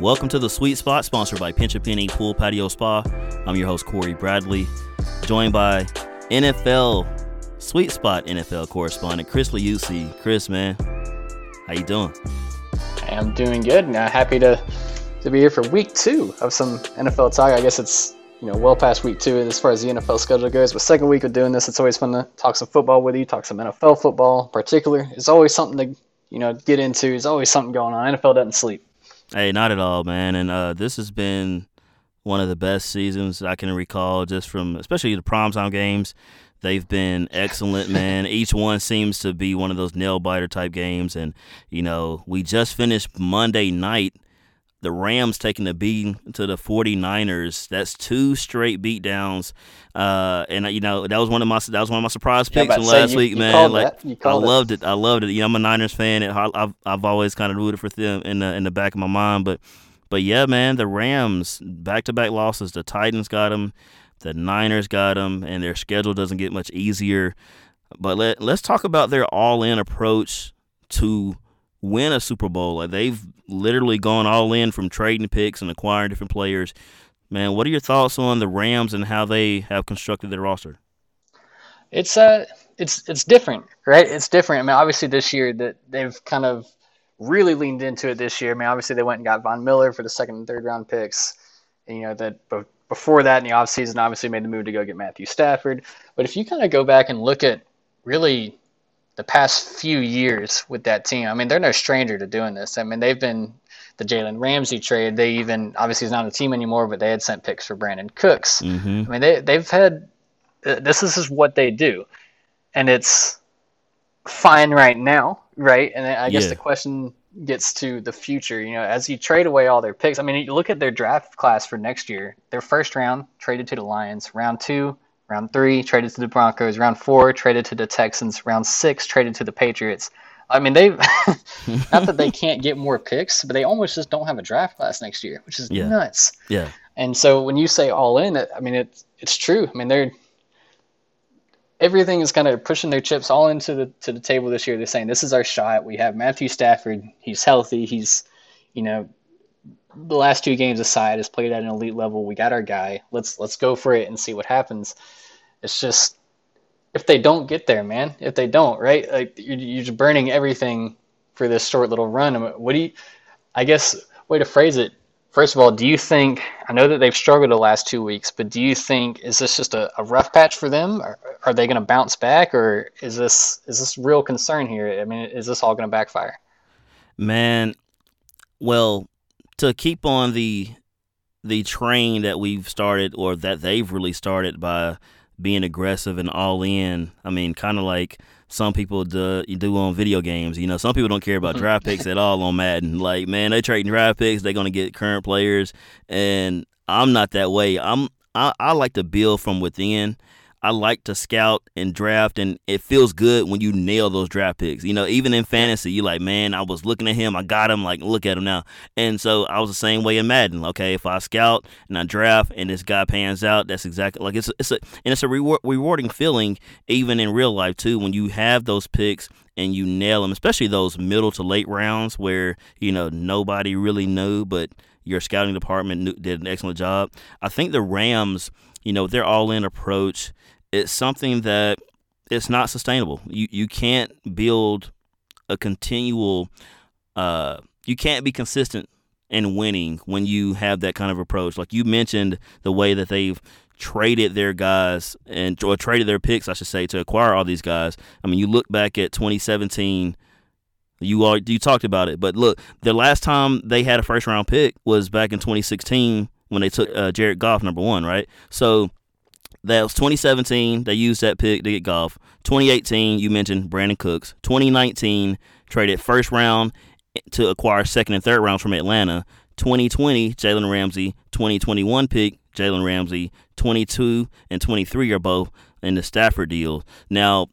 Welcome to the Sweet Spot, sponsored by Pinch a Penny Pool Patio Spa. I'm your host Corey Bradley, joined by NFL Sweet Spot NFL correspondent Chris Liuzzi. Chris, man, how you doing? I'm doing good. Now, uh, happy to to be here for week two of some NFL talk. I guess it's you know well past week two as far as the NFL schedule goes. But second week of doing this, it's always fun to talk some football with you, talk some NFL football in particular. It's always something to you know get into. There's always something going on. NFL doesn't sleep. Hey, not at all, man. And uh, this has been one of the best seasons I can recall, just from especially the prom primetime games. They've been excellent, man. Each one seems to be one of those nail biter type games. And, you know, we just finished Monday night. The Rams taking the beating to the 49ers. That's two straight beatdowns. Uh, and you know that was one of my that was one of my surprise picks from last you, week, you man. Like I loved it. it. I loved it. You know, I'm a Niners fan. And I've I've always kind of rooted for them in the in the back of my mind, but but yeah, man, the Rams back to back losses. The Titans got them, the Niners got them, and their schedule doesn't get much easier. But let let's talk about their all in approach to win a Super Bowl. Like they've literally gone all in from trading picks and acquiring different players. Man, what are your thoughts on the Rams and how they have constructed their roster? It's uh it's it's different, right? It's different. I mean, obviously this year that they've kind of really leaned into it this year. I mean, obviously they went and got Von Miller for the second and third round picks. And, you know that before that in the offseason, obviously made the move to go get Matthew Stafford. But if you kind of go back and look at really the past few years with that team, I mean, they're no stranger to doing this. I mean, they've been the Jalen Ramsey trade. They even obviously he's not on the team anymore, but they had sent picks for Brandin Cooks. Mm-hmm. I mean, they they've had uh, this is what they do, and it's fine right now, right? And I guess Yeah. the question gets to the future. You know, as you trade away all their picks. I mean, you look at their draft class for next year. Their first round traded to the Lions. Round two. Round three traded to the Broncos. Round four traded to the Texans. Round six traded to the Patriots. I mean, they've not that they can't get more picks, but they almost just don't have a draft class next year, which is Yeah. nuts. Yeah. And so when you say all in, it, I mean it's it's true. I mean they're everything is kind of pushing their chips all into the to the table this year. They're saying this is our shot. We have Matthew Stafford. He's healthy. He's you know the last two games aside has played at an elite level. We got our guy. Let's let's go for it and see what happens. It's just if they don't get there, man. If they don't, right? Like you're, you're just burning everything for this short little run. What do you? I guess way to phrase it. First of all, do you think? I know that they've struggled the last two weeks, but do you think is this just a, a rough patch for them? Or are they going to bounce back, or is this is this real concern here? I mean, is this all going to backfire? Man, well, to keep on the the train that we've started or that they've really started by being aggressive and all in. I mean, kind of like some people do, do on video games. You know, some people don't care about mm-hmm. draft picks at all on Madden. Like, man, they trading draft picks. They're gonna get current players, and I'm not that way. I'm I, I like to build from within. I like to scout and draft, and it feels good when you nail those draft picks. You know, even in fantasy, you like, man, I was looking at him, I got him, like, look at him now. And so I was the same way in Madden. Okay, if I scout and I draft, and this guy pans out, that's exactly like it's it's a and it's a reward, rewarding feeling, even in real life too, when you have those picks and you nail them, especially those middle to late rounds where you know nobody really knew, but your scouting department knew, did an excellent job. I think the Rams, you know, their all-in approach, it's something that it's not sustainable. You you can't build a continual. Uh, you can't be consistent in winning when you have that kind of approach. Like you mentioned, the way that they've traded their guys and or traded their picks, I should say, to acquire all these guys. I mean, you look back at 2017. You are you talked about it, but look, the last time they had a first round pick was back in 2016 when they took uh, Jared Goff number one, right? So that was 2017. They used that pick to get Goff. 2018, you mentioned Brandin Cooks. 2019, traded first round to acquire second and third rounds from Atlanta. 2020, Jalen Ramsey. 2021 pick, Jalen Ramsey. 22 and 23 are both in the Stafford deal. Now,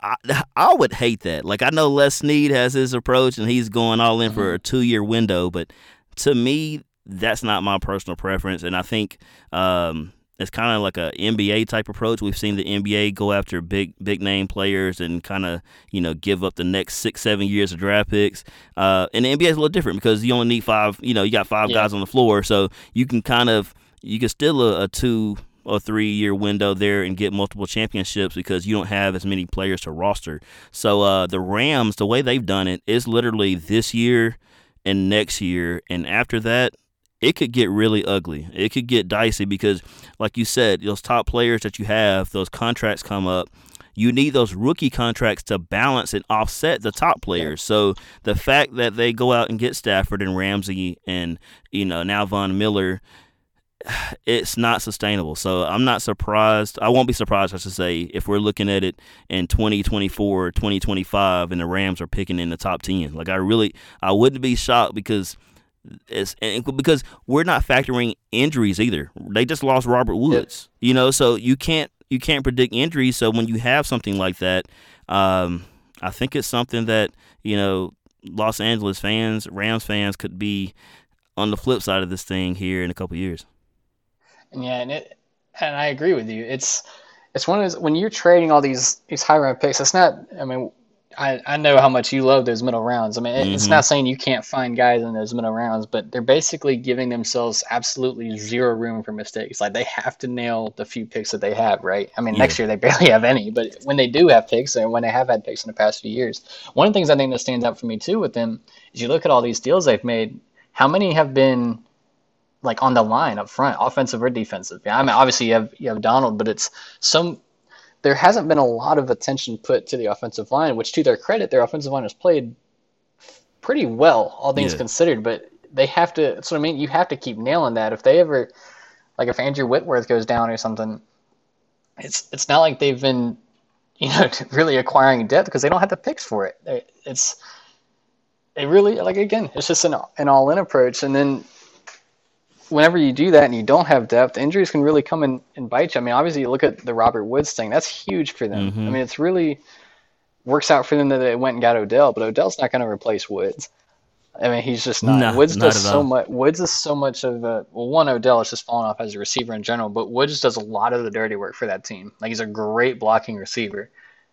I, I would hate that. Like I know Les Snead has his approach and he's going all in for a two year window, but to me, that's not my personal preference. And I think um, it's kind of like a NBA type approach. We've seen the NBA go after big big name players and kind of you know give up the next six seven years of draft picks. Uh, and the NBA is a little different because you only need five. You know, you got five yeah. guys on the floor, so you can kind of you can still a, a two or three year window there and get multiple championships because you don't have as many players to roster. So uh, the Rams, the way they've done it is literally this year and next year, and after that it could get really ugly. It could get dicey because, like you said, those top players that you have, those contracts come up. You need those rookie contracts to balance and offset the top players. So the fact that they go out and get Stafford and Ramsey and you know now Von Miller, it's not sustainable. So I'm not surprised. I won't be surprised, I should say, if we're looking at it in 2024, 2025, and the Rams are picking in the top 10. Like I really, I wouldn't be shocked because it's because we're not factoring injuries either. They just lost Robert Woods, yep. you know, so you can't you can't predict injuries. So when you have something like that, um, I think it's something that you know Los Angeles fans, Rams fans could be on the flip side of this thing here in a couple years. Yeah, and it and I agree with you. It's it's one of those when you're trading all these these high round picks. It's not. I mean, I, I know how much you love those middle rounds. I mean, mm-hmm. it's not saying you can't find guys in those middle rounds, but they're basically giving themselves absolutely zero room for mistakes. Like they have to nail the few picks that they have, right? I mean, yeah. next year they barely have any, but when they do have picks, and when they have had picks in the past few years, one of the things I think that stands out for me too with them is you look at all these deals they've made. How many have been like on the line up front, offensive or defensive? Yeah, I mean, obviously you have you have Donald, but it's some there hasn't been a lot of attention put to the offensive line, which to their credit, their offensive line has played pretty well, all things yeah. considered. But they have to. That's what I mean. You have to keep nailing that. If they ever, like, if Andrew Whitworth goes down or something, it's it's not like they've been, you know, really acquiring depth because they don't have the picks for it. It's it really like again, it's just an an all in approach, and then whenever you do that and you don't have depth, injuries can really come and, and bite you. I mean, obviously, you look at the Robert Woods thing; that's huge for them. Mm-hmm. I mean, it's really works out for them that they went and got Odell, but Odell's not going to replace Woods. I mean, he's just not. No, Woods does so much. Woods is so much of a well. One Odell is just falling off as a receiver in general, but Woods does a lot of the dirty work for that team. Like he's a great blocking receiver,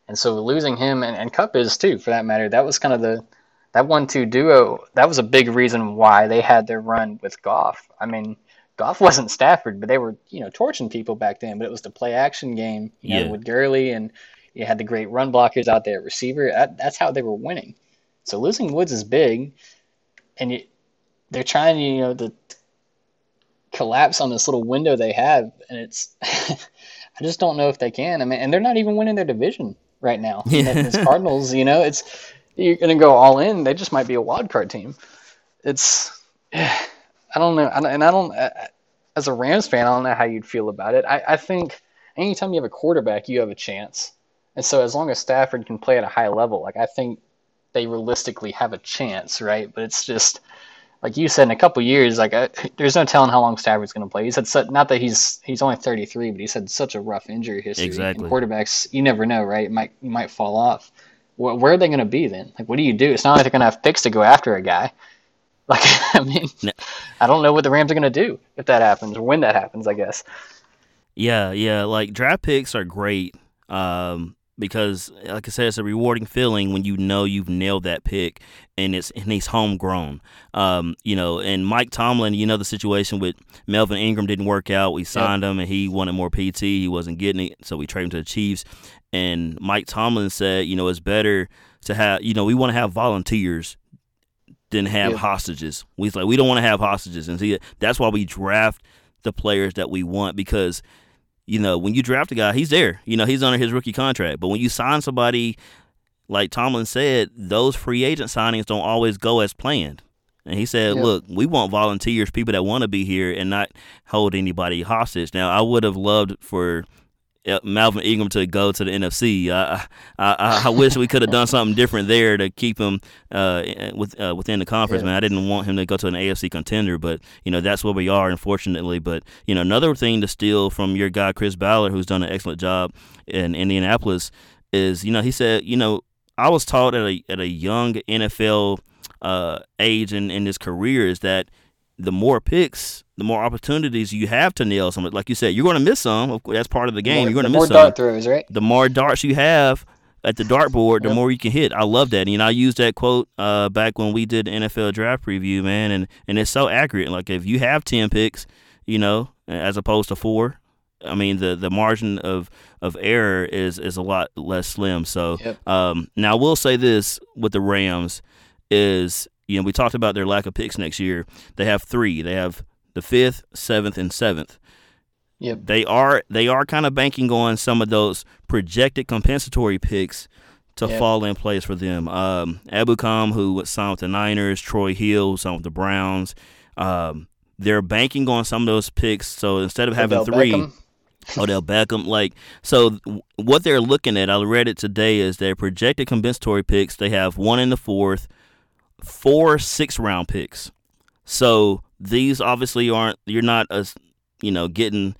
and so losing him and, and Kupp is too, for that matter. That was kind of the that one-two duo. That was a big reason why they had their run with Goff. I mean, Goff wasn't Stafford, but they were you know torching people back then. But it was the play action game, you yeah. know, with Gurley, and you had the great run blockers out there, receiver. That, that's how they were winning. So losing Woods is big, and you, they're trying to, you know to collapse on this little window they have, and it's. I just don't know if they can. I mean, and they're not even winning their division right now. Yeah. Cardinals, you know, it's you're going to go all in, they just might be a wild card team. It's, I don't know, and I don't. As a Rams fan, I don't know how you'd feel about it. I, I think anytime you have a quarterback, you have a chance, and so as long as Stafford can play at a high level, like I think they realistically have a chance, right? But it's just like you said, in a couple years, like I, there's no telling how long Stafford's going to play. He's had such, not that he's he's only 33, but he's had such a rough injury history. Exactly. And quarterbacks, you never know, right? It might you might fall off where are they going to be then? Like, what do you do? It's not like they're going to have picks to go after a guy. Like, I mean, no. I don't know what the Rams are going to do if that happens or when that happens. I guess. Yeah, yeah. Like draft picks are great um, because, like I said, it's a rewarding feeling when you know you've nailed that pick and it's and he's homegrown. Um, you know, and Mike Tomlin, you know, the situation with Melvin Ingram didn't work out. We signed yep. him and he wanted more PT. He wasn't getting it, so we traded him to the Chiefs. And Mike Tomlin said, you know, it's better to have, you know, we want to have volunteers than have yeah. hostages. We like we don't want to have hostages, and see that's why we draft the players that we want because you know when you draft a guy, he's there. You know, he's under his rookie contract. But when you sign somebody, like Tomlin said, those free agent signings don't always go as planned. And he said, yeah. "Look, we want volunteers, people that want to be here, and not hold anybody hostage." Now, I would have loved for Melvin Ingram to go to the NFC. I I, I wish we could have done something different there to keep him uh, with, uh, within the conference. Yeah. Man, I didn't want him to go to an AFC contender, but you know that's where we are, unfortunately. But you know another thing to steal from your guy Chris Ballard, who's done an excellent job in Indianapolis, is you know he said you know I was taught at a at a young NFL uh, age in in his career is that the more picks, the more opportunities you have to nail something. Like you said, you're going to miss some. That's part of the game. More, you're going to more miss dart some. throws, right? The more darts you have at the dartboard, the Yep. more you can hit. I love that. You know, I used that quote uh, back when we did the NFL draft preview, man, and and it's so accurate. Like if you have ten picks, you know, as opposed to four, I mean the the margin of of error is is a lot less slim. So Yep. um, now we'll say this with the Rams is you know we talked about their lack of picks next year. They have three. They have the fifth, seventh, and seventh. Yep. They are they are kind of banking on some of those projected compensatory picks to Yep. fall in place for them. Um, Ebukam, who was signed with the Niners, Troy Hill, signed with the Browns. Um, they're banking on some of those picks. So instead of having Odell three, Beckham. Odell Beckham. Like so, w- what they're looking at, I read it today, is their projected compensatory picks. They have one in the fourth, four six round picks. So these obviously aren't. You're not as you know getting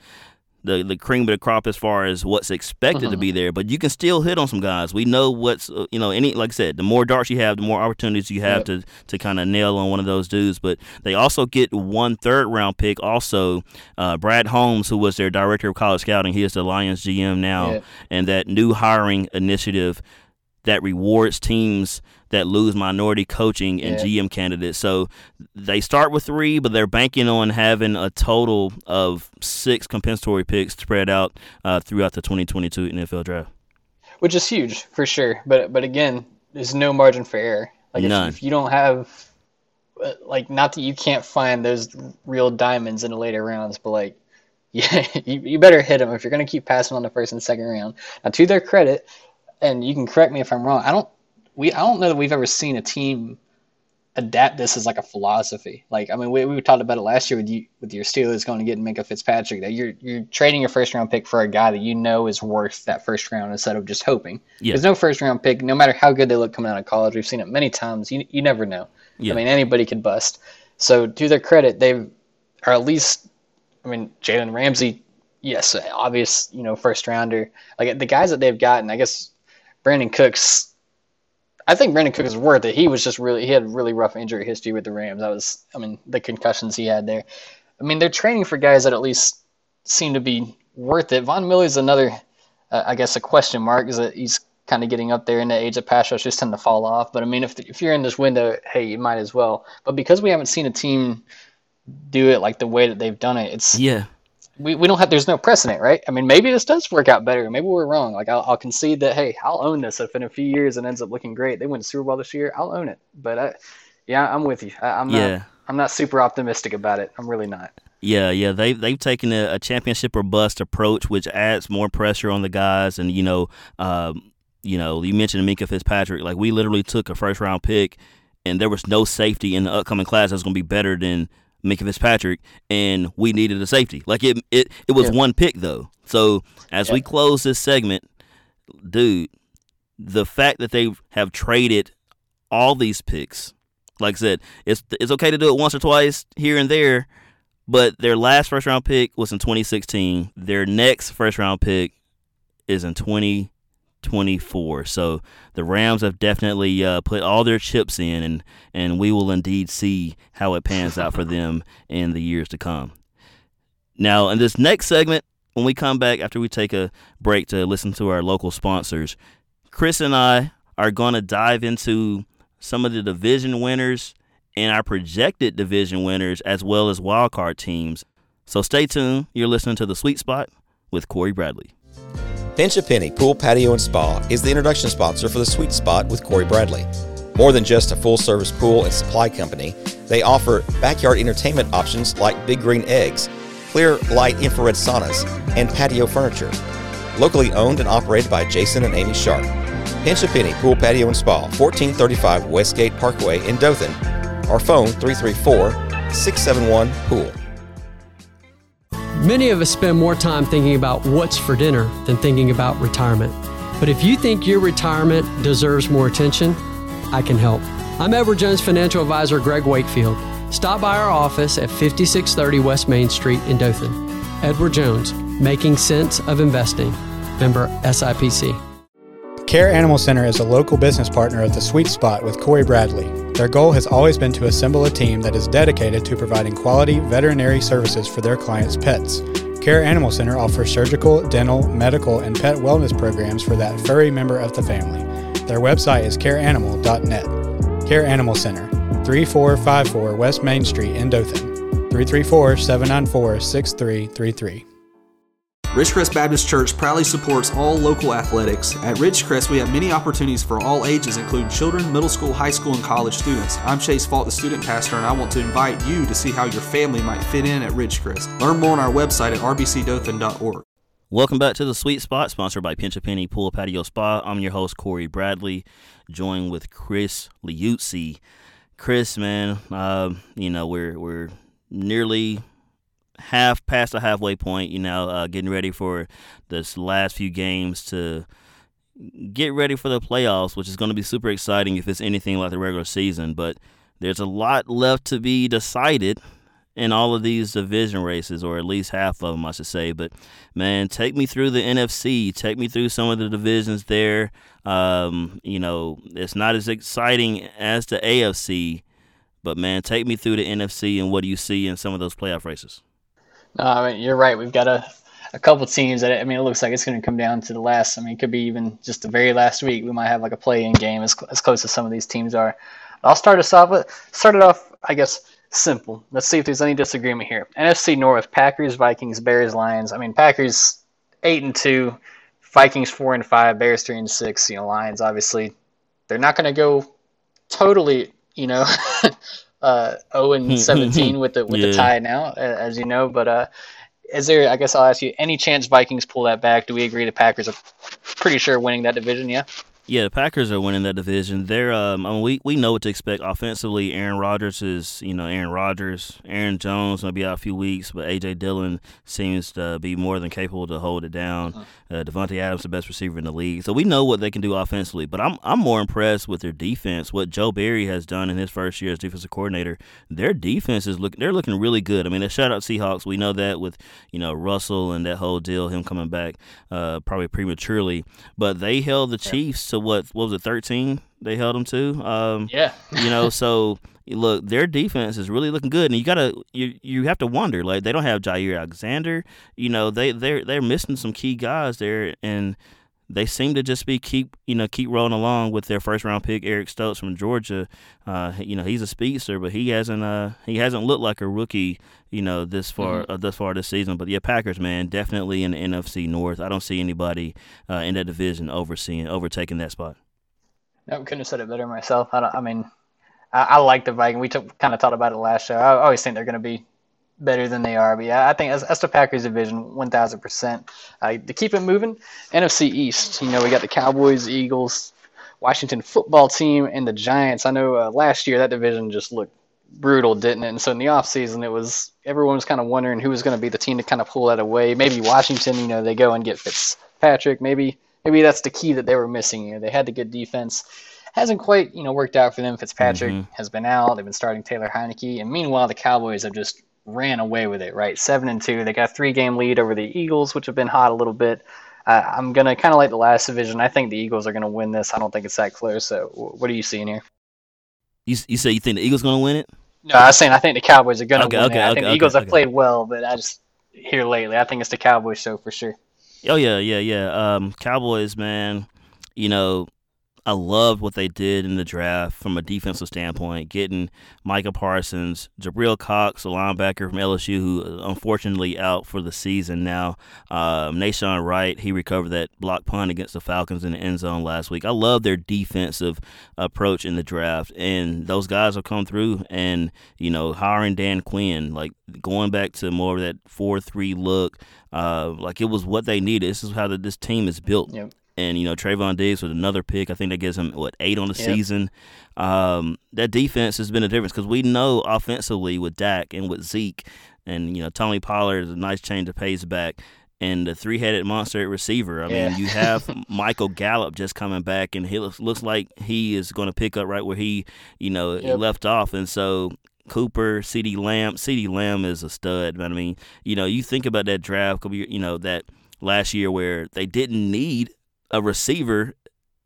the the cream of the crop as far as what's expected to be there, but you can still hit on some guys. We know what's uh, you know any like I said, the more darts you have, the more opportunities you have Yep. to to kind of nail on one of those dudes. But they also get one third round pick. Also, uh, Brad Holmes, who was their director of college scouting, he is the Lions GM now, Yep. and that new hiring initiative that rewards teams that lose minority coaching and Yeah. GM candidates. So they start with three, but they're banking on having a total of six compensatory picks spread out uh, throughout the 2022 NFL draft. which is huge for sure. But but again, there's no margin for error. Like if, if you don't have, uh, like, not that you can't find those real diamonds in the later rounds, but like, yeah, you, you better hit them if you're gonna keep passing on the first and second round. Now, to their credit, and you can correct me if I'm wrong. I don't we I don't know that we've ever seen a team adapt this as like a philosophy. Like I mean, we, we talked about it last year with you with your Steelers going to get Minkah Fitzpatrick. That you're you're trading your first round pick for a guy that you know is worth that first round instead of just hoping. Yeah. There's no first round pick, no matter how good they look coming out of college. We've seen it many times. You you never know. Yeah. I mean, anybody could bust. So to their credit, they've or at least I mean, Jalen Ramsey, yes, obvious, you know, first rounder. Like the guys that they've gotten, I guess Brandin Cooks. I think Brandin Cook is worth it. He was just really he had really rough injury history with the Rams. That was I mean the concussions he had there. I mean they're training for guys that at least seem to be worth it. Von Miller's another, uh, I guess, a question mark. Is that he's kind of getting up there in the age of pass rushers tend to fall off. But I mean, if if you're in this window, hey, you might as well. But because we haven't seen a team do it like the way that they've done it, it's Yeah. We, we don't have there's no precedent, right? I mean, maybe this does work out better. Maybe we're wrong. Like I'll, I'll concede that. Hey, I'll own this if in a few years it ends up looking great. They win the Super Bowl this year. I'll own it. But I, yeah, I'm with you. I, I'm not. Yeah. I'm not super optimistic about it. I'm really not. Yeah, yeah, they they've taken a, a championship or bust approach, which adds more pressure on the guys. And you know, um, you know, you mentioned Minkah Fitzpatrick. Like we literally took a first round pick, and there was no safety in the upcoming class that's going to be better than Minkah Fitzpatrick, and we needed a safety. Like it, it, it was Yeah. one pick though. So as we close this segment, dude, the fact that they have traded all these picks, like I said, it's it's okay to do it once or twice here and there, but their last first round pick was in 2016. Their next first round pick is in 2024. So the Rams have definitely uh, put all their chips in, and and we will indeed see how it pans out for them in the years to come. Now, in this next segment, when we come back after we take a break to listen to our local sponsors, Chris and I are going to dive into some of the division winners and our projected division winners as well as wildcard teams. So stay tuned. You're listening to The Sweet Spot with Corey Bradley. Pinch a Penny Pool, Patio, and Spa is the introduction sponsor for the Sweet Spot with Corey Bradley. More than just a full service pool and supply company, they offer backyard entertainment options like Big Green Eggs, clear light infrared saunas, and patio furniture. Locally owned and operated by Jason and Amy Sharp. Pinch a Penny Pool, Patio, and Spa, 1435 Westgate Parkway in Dothan, or phone 334 671 Pool. Many of us spend more time thinking about what's for dinner than thinking about retirement. But if you think your retirement deserves more attention, I can help. I'm Edward Jones financial advisor Greg Wakefield. Stop by our office at 5630 West Main Street in Dothan. Edward Jones, making sense of investing. Member SIPC. Care Animal Center is a local business partner of the Sweet Spot with Corey Bradley. Their goal has always been to assemble a team that is dedicated to providing quality veterinary services for their clients' pets. Care Animal Center offers surgical, dental, medical, and pet wellness programs for that furry member of the family. Their website is careanimal.net. Care Animal Center, 3454 West Main Street in Dothan. 334 794 6333. Ridgecrest Baptist Church proudly supports all local athletics. At Ridgecrest, we have many opportunities for all ages, including children, middle school, high school, and college students. I'm Chase Fault, the student pastor, and I want to invite you to see how your family might fit in at Ridgecrest. Learn more on our website at rbcdothan.org. Welcome back to the Sweet Spot, sponsored by Pinch a Penny Pool Patio Spa. I'm your host Corey Bradley, joined with Chris Liuzzi. Chris, man, uh, you know we're we're nearly half past the halfway point. You know, uh, getting ready for this last few games to get ready for the playoffs, which is going to be super exciting if it's anything like the regular season. But there's a lot left to be decided in all of these division races, or at least half of them, I should say. But man, take me through the NFC. Take me through some of the divisions there. Um, you know, it's not as exciting as the AFC, but man, take me through the NFC and what do you see in some of those playoff races? Uh, mean you're right. We've got a a couple teams that I mean it looks like it's going to come down to the last. I mean it could be even just the very last week. We might have like a play-in game as as close as some of these teams are. I'll start us off with start it off. I guess simple. Let's see if there's any disagreement here. NFC North: Packers, Vikings, Bears, Lions. I mean Packers eight and two, Vikings four and five, Bears three and six. You know Lions obviously they're not going to go totally you know uh, 0 and 17 with the with Yeah. the tie now, as you know. But uh, is there? I guess I'll ask you. Any chance Vikings pull that back? Do we agree the Packers are pretty sure winning that division? Yeah. Yeah, the Packers are winning that division. They're um, I mean, we we know what to expect offensively. Aaron Rodgers is you know Aaron Rodgers. Aaron Jones will be out a few weeks, but AJ Dillon seems to be more than capable to hold it down. Uh, Davante Adams, the best receiver in the league, so we know what they can do offensively. But I'm I'm more impressed with their defense. What Joe Barry has done in his first year as defensive coordinator, their defense is look they're looking really good. I mean, they shut out Seahawks. We know that with you know Russell and that whole deal, him coming back uh, probably prematurely. But they held the Chiefs to what? What was it? Thirteen? They held them to. Um, Yeah. you know, so look, their defense is really looking good, and you gotta you you have to wonder like they don't have Jaire Alexander. You know, they they're they're missing some key guys there, and they seem to just be keep you know keep rolling along with their first round pick Eric Stokes from Georgia. Uh, you know, he's a speedster, but he hasn't uh he hasn't looked like a rookie. You know, this far uh, thus far this season. But yeah, Packers, man, definitely in the NFC North. I don't see anybody uh, in that division overseeing overtaking that spot. No, couldn't have said it better myself. I, don't, I mean, I, I like the Vikings. We took, kind of talked about it last show. I always think they're going to be better than they are. But yeah, I think that's, that's the Packers division, one thousand percent. Uh, To keep it moving, NFC East. You know, we got the Cowboys, Eagles, Washington Football Team, and the Giants. I know uh, last year that division just looked brutal, didn't it? And so in the offseason, it was everyone was kind of wondering who was going to be the team to kind of pull that away. Maybe Washington. You know, they go and get Fitzpatrick. Maybe maybe that's the key that they were missing. You know, they had the good defense. Hasn't quite, you know, worked out for them. Fitzpatrick Mhm. has been out. They've been starting Taylor Heinicke, and meanwhile, the Cowboys have just ran away with it. Right, seven and two. They got a three-game lead over the Eagles, which have been hot a little bit. Uh, I'm gonna kind of like the last division. I think the Eagles are gonna win this. I don't think it's that close. So, what are you seeing here? You you say you think the Eagles gonna win it? No, I was saying I think the Cowboys are gonna Okay, win. okay, it. I okay, think the Eagles have played well, but I just here lately, I think it's the Cowboys show for sure. Oh yeah, yeah, yeah. Um, Cowboys, man. You know, I loved what they did in the draft from a defensive standpoint, getting Micah Parsons, Jabril Cox, a linebacker from LSU, who uh, unfortunately out for the season now. Um, Wright, he recovered that block punt against the Falcons in the end zone last week. I love their defensive approach in the draft, and those guys have come through. And you know, hiring Dan Quinn, like going back to more of that four-three look, uh, like it was what they needed. This is how the, this team is built. Yep. And you know Trevon Diggs with another pick. I think that gives him what eight on the Yep. season. Um, that defense has been a difference because we know offensively with Dak and with Zeke, and you know Tony Pollard is a nice change of pace back, and the three-headed monster at receiver. I Yeah. mean, you have Michael Gallup just coming back, and he looks, looks like he is going to pick up right where he, you know, Yep. left off, and so. Cooper, CeeDee Lamb. CeeDee Lamb is a stud. I mean, you know, you think about that draft, you know, that last year where they didn't need a receiver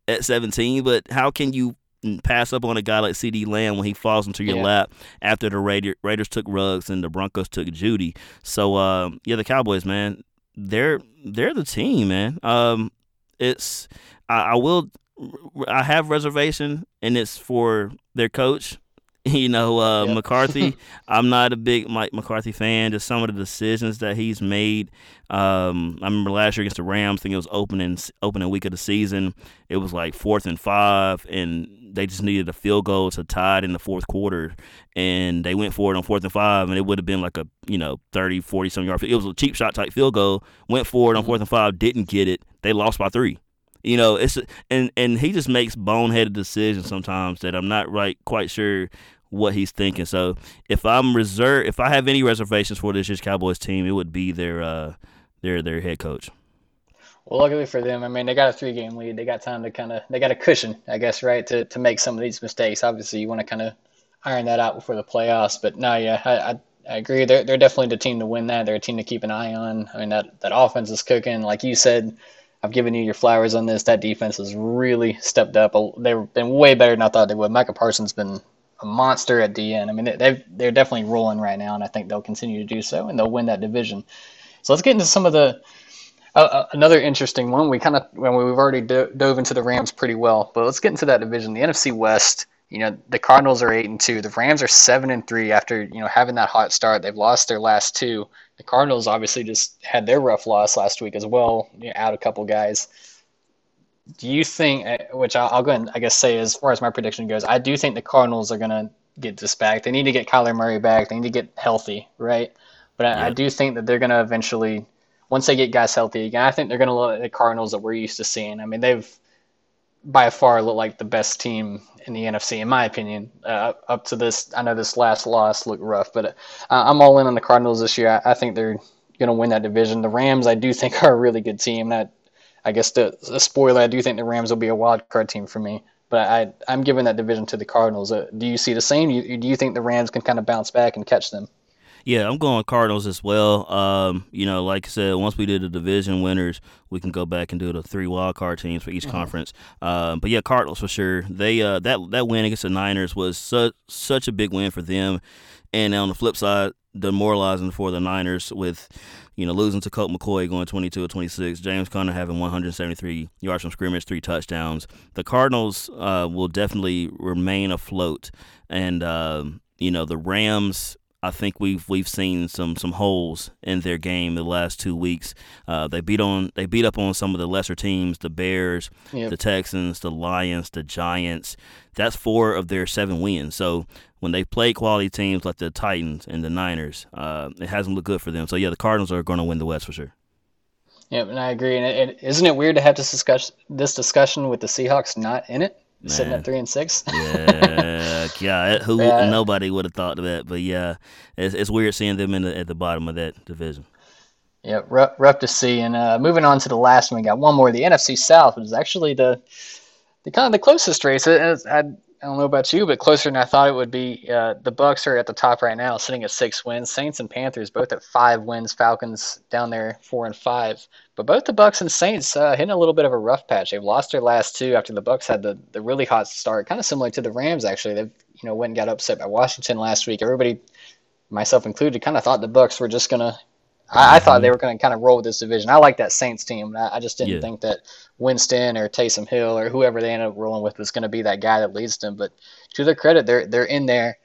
at 17, but how can you pass up on a guy like CeeDee Lamb when he falls into your Yeah. lap after the Raider, Raiders took Ruggs and the Broncos took Jeudy? So um, yeah, the Cowboys, man, they're they're the team, man. Um, it's I, I will I have reservation, and it's for their coach. You know, uh, Yep. McCarthy. I'm not a big Mike McCarthy fan. Just some of the decisions that he's made. Um, I remember last year against the Rams. I think it was opening opening week of the season. It was like fourth and five, and they just needed a field goal to tie it in the fourth quarter, and they went for it on fourth and five, and it would have been like a you know 30, 40 some yard. It was a cheap shot type field goal. Went for it on fourth and five, didn't get it. They lost by three. You know, it's and and he just makes boneheaded decisions sometimes that I'm not right quite sure what he's thinking. So if I'm reserved, if I have any reservations for this year's Cowboys team, it would be their uh their their head coach. Well, luckily for them, I mean, they got a three game lead. They got time to kind of, they got a cushion, I guess, right, to, to make some of these mistakes. Obviously, you want to kind of iron that out before the playoffs. But no, yeah, I, I, I agree. They're, they're definitely the team to win that. They're a team to keep an eye on. I mean, that, that offense is cooking. Like you said, I've given you your flowers on this. That defense has really stepped up. They've been way better than I thought they would. Micah Parsons been a monster at DN. I mean, they- they're definitely rolling right now, and I think they'll continue to do so, and they'll win that division. So let's get into some of the uh, uh, another interesting one. We kind of when we've already do- dove into the Rams pretty well, but let's get into that division. The NFC West. You know, the Cardinals are eight and two. The Rams are seven and three after you know having that hot start. They've lost their last two. The Cardinals obviously just had their rough loss last week as well, you know, out a couple guys. Do you think, uh, which I'll, I'll go and I guess say as far as my prediction goes, I do think the Cardinals are gonna get this back. They need to get Kyler Murray back. They need to get healthy, right? But I, I do think that they're gonna eventually once they get guys healthy again, I think they're going to look like the Cardinals that we're used to seeing. I mean, they've by far looked like the best team in the NFC, in my opinion. Uh, up to this, I know this last loss looked rough, but uh, I'm all in on the Cardinals this year. I, I think they're going to win that division. The Rams, I do think, are a really good team. That I guess the, the spoiler, I do think the Rams will be a wild card team for me. But I, I'm giving that division to the Cardinals. Uh, do you see the same? You, do you think the Rams can kind of bounce back and catch them? Yeah, I'm going Cardinals as well. Um, you know, like I said, once we do the division winners, we can go back and do the three wild card teams for each conference. Um, but yeah, Cardinals for sure. They uh, that that win against the Niners was such such a big win for them. And on the flip side, demoralizing for the Niners with you know losing to Colt McCoy going 22 or 26, James Conner having 173 yards from scrimmage, three touchdowns. The Cardinals uh, will definitely remain afloat, and um, you know the Rams. I think we've we've seen some some holes in their game the last two weeks. Uh, they beat on they beat up on some of the lesser teams, the Bears, Yep. the Texans, the Lions, the Giants. That's four of their seven wins. So when they play quality teams like the Titans and the Niners, uh, it hasn't looked good for them. So yeah, the Cardinals are going to win the West for sure. Yep, and I agree. And it, it, isn't it weird to have this discussion this discussion with the Seahawks not in it, sitting at three and six? Yeah, yeah. Who Yeah. nobody would have thought of that, but yeah, it's, it's weird seeing them in the, at the bottom of that division. Yeah, rough, rough to see. And uh, moving on to the last one, we got one more. The NFC South was actually the the kind of the closest race. It- it's- I, I don't know about you, but closer than I thought it would be. Uh, the Bucks are at the top right now, sitting at six wins. Saints and Panthers both at five wins. Falcons down there four and five. But both the Bucks and Saints uh, hitting a little bit of a rough patch. They've lost their last two after the Bucks had the, the really hot start, kind of similar to the Rams actually. They've you know went and got upset by Washington last week. Everybody, myself included, kind of thought the Bucks were just gonna I, I thought they were going to kind of roll with this division. I like that Saints team. I, I just didn't Yeah. think that Winston or Taysom Hill or whoever they ended up rolling with was going to be that guy that leads them. But to their credit, they're they're in there.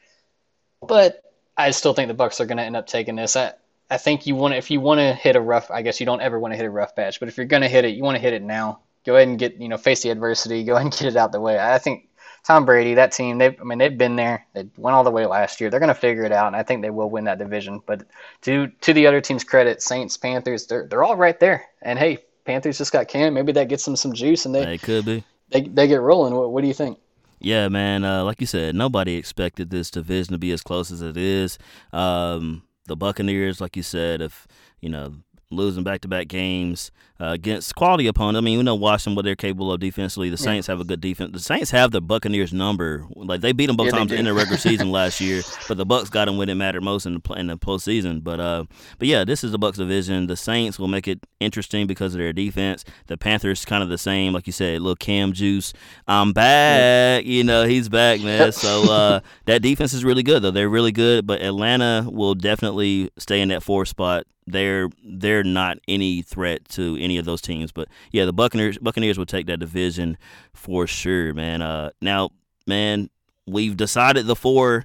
But I still think the Bucks are going to end up taking this. I I think you want to, if you want to hit a rough. I guess you don't ever want to hit a rough patch, but if you're going to hit it, you want to hit it now. Go ahead and get you know face the adversity. Go ahead and get it out the way. I think Tom Brady, that team, they I mean they've been there. They went all the way last year. They're going to figure it out, and I think they will win that division. But to to the other team's credit, Saints, Panthers, they're they're all right there. And hey, Panthers just got Cam. Maybe that gets them some juice, and they It could be. they, they get rolling. What, what do you think? Yeah, man. Uh, like you said, nobody expected this division to be as close as it is. Um, the Buccaneers, like you said, if you know, losing back to back games uh, against quality opponents. I mean, we know Washington what they're capable of defensively. The Saints yeah. have a good defense. The Saints have the Buccaneers number. Like they beat them both yeah, times in the regular season last year, but the Bucks got them when it mattered most in the in the postseason. But uh, but yeah, this is the Bucks division. The Saints will make it interesting because of their defense. The Panthers kind of the same, like you said, little Cam Juice. I'm back. Yeah. You know, he's back, man. so uh, that defense is really good though. They're really good, but Atlanta will definitely stay in that four spot they're they're not any threat to any of those teams. But yeah, the Buccaneers Buccaneers will take that division for sure, man. Uh, now, man, we've decided the four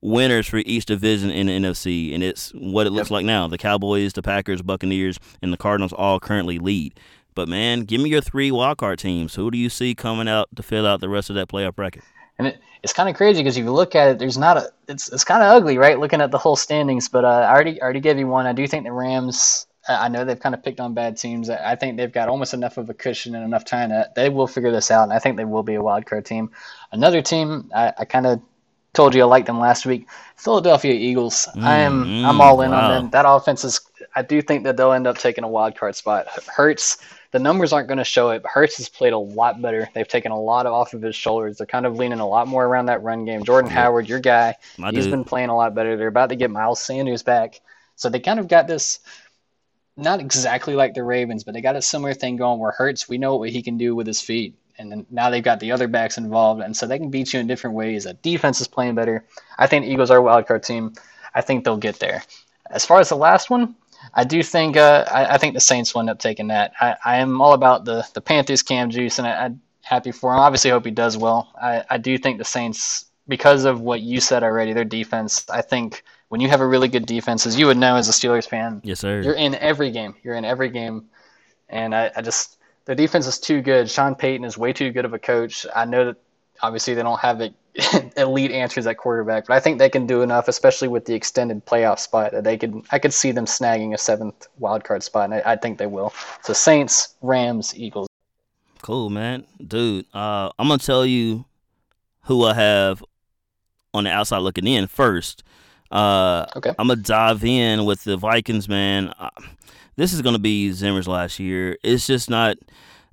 winners for each division in the NFC, and it's what it looks yep. like now. The Cowboys, the Packers, Buccaneers, and the Cardinals all currently lead. But man, give me your three wildcard teams. Who do you see coming out to fill out the rest of that playoff bracket? And it, it's kind of crazy because if you look at it, there's not a. It's it's kind of ugly, right? Looking at the whole standings. But uh, I already already gave you one. I do think the Rams. I know they've kind of picked on bad teams. I think they've got almost enough of a cushion and enough time that they will figure this out. And I think they will be a wild card team. Another team I, I kind of told you I liked them last week. Philadelphia Eagles. Mm, I am mm, I'm all in wow. on them. That offense is. I do think that they'll end up taking a wild card spot. Hurts the numbers aren't going to show it. But Hurts has played a lot better. They've taken a lot off of his shoulders. They're kind of leaning a lot more around that run game. Jordan Howard, your guy, My he's dude. been playing a lot better. They're about to get Miles Sanders back, so they kind of got this. Not exactly like the Ravens, but they got a similar thing going where Hurts, we know what he can do with his feet. And then now they've got the other backs involved, and so they can beat you in different ways. The defense is playing better. I think the Eagles are a wild card team. I think they'll get there. As far as the last one, I do think uh, I, I, think the Saints will end up taking that. I, I am all about the the Panthers Cam Juice, and I, am happy for him. Obviously, hope he does well. I, I do think the Saints, because of what you said already, their defense. I think when you have a really good defense, as you would know as a Steelers fan, yes sir, you're in every game. You're in every game, and I, I just the defense is too good. Sean Payton is way too good of a coach. I know that obviously they don't have it elite answers at quarterback, but I think they can do enough, especially with the extended playoff spot. That they could, I could see them snagging a seventh wild card spot, and I, I think they will. So Saints, Rams, Eagles. Cool, man, dude. Uh, I'm gonna tell you who I have on the outside looking in first. Uh, okay. I'm gonna dive in with the Vikings, man. Uh, this is gonna be Zimmer's last year. It's just not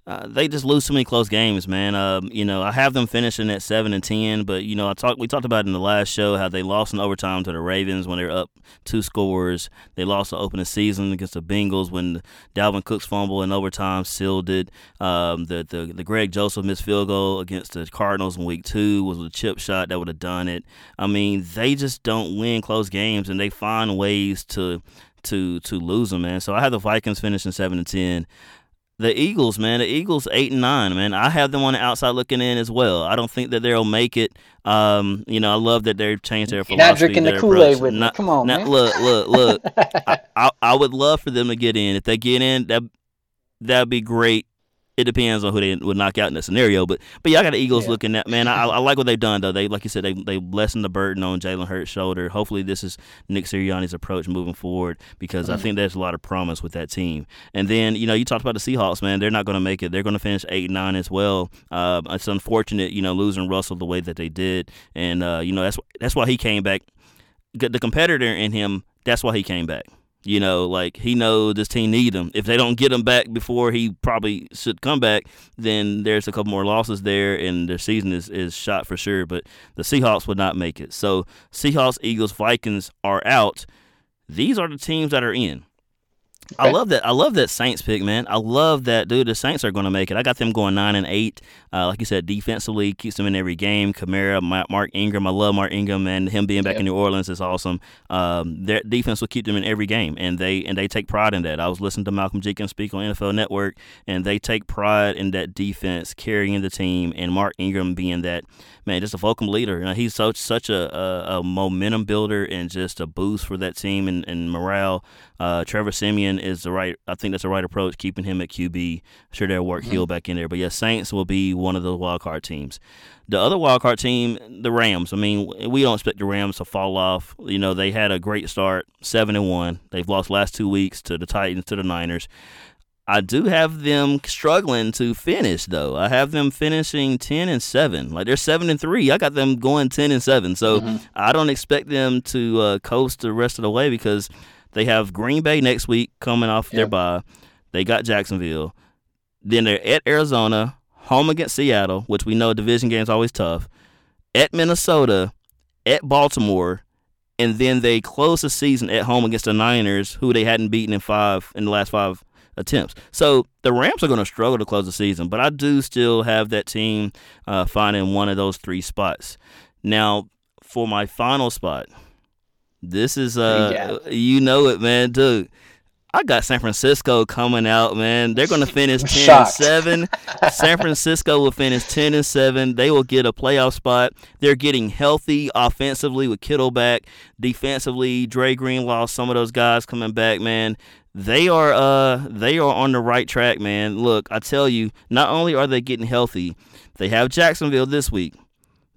uh, they just lose so many close games, man. Um, you know, I have them finishing at seven and ten, but you know, I talked we talked about in the last show how they lost in overtime to the Ravens when they were up two scores. They lost the opening season against the Bengals when Dalvin Cook's fumble in overtime sealed it. Um, the, the the Greg Joseph missed field goal against the Cardinals in week two was a chip shot that would have done it. I mean, they just don't win close games, and they find ways to to to lose them, man. So I have the Vikings finishing seven and ten. The Eagles, man, the Eagles eight and nine, man. I have them on the outside looking in as well. I don't think that they'll make it. Um, you know, I love that they've changed their philosophy. not drinking the Kool Aid with not, me. Come on, not, man. Look, look, look. I, I, I would love for them to get in. If they get in, that that'd be great it depends on who they would knock out in the scenario. But but yeah, I got the Eagles yeah. looking at man. I, I like what they've done though. They like you said they they lessened the burden on Jalen Hurts' shoulder. Hopefully this is Nick Sirianni's approach moving forward because mm-hmm. I think there's a lot of promise with that team. And then you know you talked about the Seahawks, man. They're not going to make it. They're going to finish eight nine as well. Uh, it's unfortunate, you know, losing Russell the way that they did, and uh, you know that's that's why he came back. The competitor in him, that's why he came back. You know, like he knows this team need him. If they don't get him back before he probably should come back, then there's a couple more losses there, and their season is, is shot for sure. But the Seahawks would not make it. So Seahawks, Eagles, Vikings are out. These are the teams that are in. I love that. I love that Saints pick, man. I love that, dude. The Saints are going to make it. I got them going nine and eight. Uh, like you said, defensively keeps them in every game. Kamara, Mark Ingram. I love Mark Ingram, and him being back yep. in New Orleans is awesome. Um, their defense will keep them in every game, and they and they take pride in that. I was listening to Malcolm Jenkins speak on NFL Network, and they take pride in that defense carrying the team, and Mark Ingram being that man, just a vocal leader. You know, he's such such a, a, a, momentum builder and just a boost for that team and, and morale. Uh, Trevor Is the right. I think that's the right approach, keeping him at QB. I'm sure they'll work mm-hmm. back in there. But yeah, Saints will be one of the wild card teams. The other wild card team, the Rams. I mean, we don't expect the Rams to fall off. You know, they had a great start, seven and one. They've lost last two weeks to the Titans, to the Niners. I do have them struggling to finish though. I have them finishing ten and seven. Like they're seven and three. I got them going ten and seven. So mm-hmm. I don't expect them to uh, coast the rest of the way because They have Green Bay next week coming off their bye. They got Jacksonville. Then they're at Arizona, home against Seattle, which we know division games always tough. At Minnesota, at Baltimore, and then they close the season at home against the Niners, who they hadn't beaten in five in the last five attempts. So the Rams are going to struggle to close the season, but I do still have that team uh, finding one of those three spots. Now, for my final spot, this is uh, you know it, man, dude. I got San Francisco coming out, man. They're going to finish ten and seven. San Francisco will finish ten and seven. They will get a playoff spot. They're getting healthy offensively with Kittle back. Defensively, Dre Greenlaw, some of those guys coming back, man. They are uh they are on the right track, man. Look, I tell you, not only are they getting healthy, they have Jacksonville this week.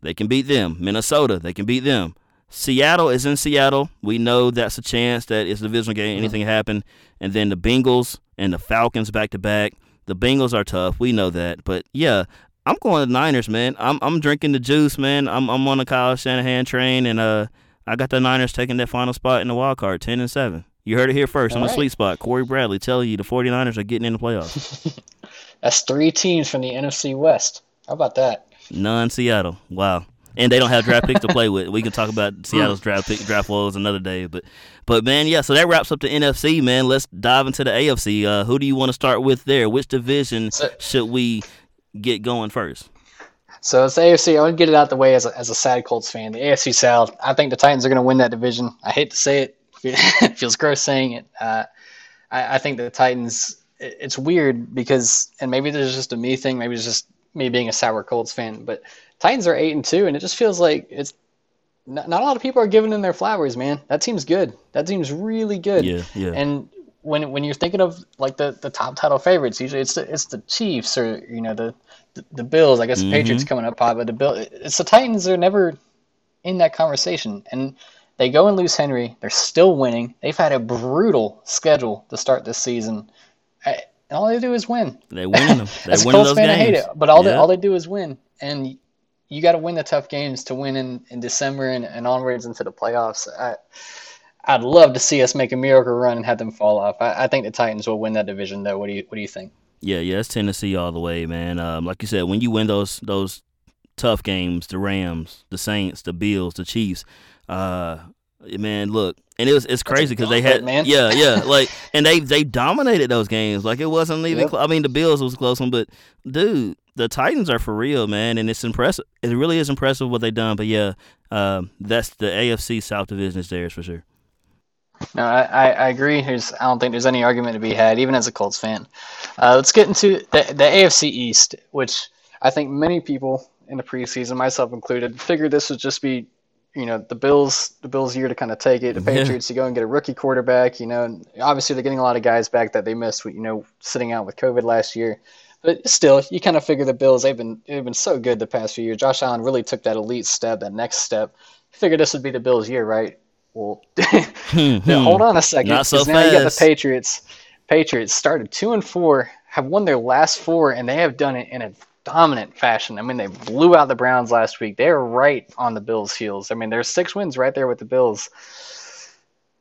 They can beat them. Minnesota, they can beat them. Seattle is in Seattle. We know that's a chance that it's a divisional game. Anything can happen. And then the Bengals and the Falcons back to back. The Bengals are tough. We know that. But yeah, I'm going to the Niners, man. I'm I'm drinking the juice, man. I'm I'm on the Kyle Shanahan train, and uh, I got the Niners taking that final spot in the wild card, ten and seven. You heard it here first on All the right. sweet spot. Corey Bradley telling you the 49ers are getting in the playoffs. That's three teams from the NFC West. How about that? None Seattle. Wow. And they don't have draft picks to play with. We can talk about Seattle's draft pick draft woes another day, but but man, yeah. So that wraps up the NFC. Man, let's dive into the AFC. Uh, who do you want to start with there? Which division So- should we get going first? So it's the AFC. I want to get it out the way as a, as a sad Colts fan. The AFC South. I think the Titans are going to win that division. I hate to say it. it feels gross saying it. Uh, I, I think the Titans. it- It's weird because, and maybe there's just a me thing. Maybe it's just me being a sour Colts fan. But Titans are eight and two, and it just feels like it's not, not a lot of people are giving them their flowers. Man, that team's good. That team's really good. Yeah, yeah. And when when you're thinking of like the, the top title favorites, usually it's the it's the Chiefs or you know the the, the Bills. I guess the Patriots mm-hmm. coming up high, but the Bill it's the Titans. They're never in that conversation, and they go and lose Henry. They're still winning. They've had a brutal schedule to start this season, I, and all they do is win. They win them. They're As a Colts those fan, games. I hate it, but all they all they do is win, and you got to win the tough games to win in, in December and, and onwards into the playoffs. I, I'd love to see us make a miracle run and have them fall off. I, I think the Titans will win that division, though. What do you What do you think? Yeah, yeah, it's Tennessee all the way, man. Um, like you said, when you win those those tough games, the Rams, the Saints, the Bills, the Chiefs, uh, man, look, and it was it's crazy because they had, man. yeah, yeah, like, and they they dominated those games. Like it wasn't even. Yep. Cl- I mean, the Bills was a close one, but dude, the Titans are for real, man, and it's impressive. It really is impressive what they've done. But yeah, um, that's the AFC South division is theirs for sure. No, I, I, agree. There's, I don't think there's any argument to be had, even as a Colts fan. Uh, let's get into the, the AFC East, which I think many people in the preseason, myself included, figured this would just be, you know, the Bills, the Bills' year to kind of take it. The. Patriots to go and get a rookie quarterback. You know, and obviously they're getting a lot of guys back that they missed, with, you know, sitting out with COVID last year. But still, you kind of figure the Bills. They've been they've been so good the past few years. Josh Allen really took that elite step, that next step. Figured this would be the Bills' year, right? Well, now, hmm, hold hmm. on a second. Not so now you got the. Patriots. Patriots started two and four, have won their last four, and they have done it in a dominant fashion. I mean, they blew out the Browns last week. They're right on the Bills' heels. I mean, there's six wins right there with the Bills.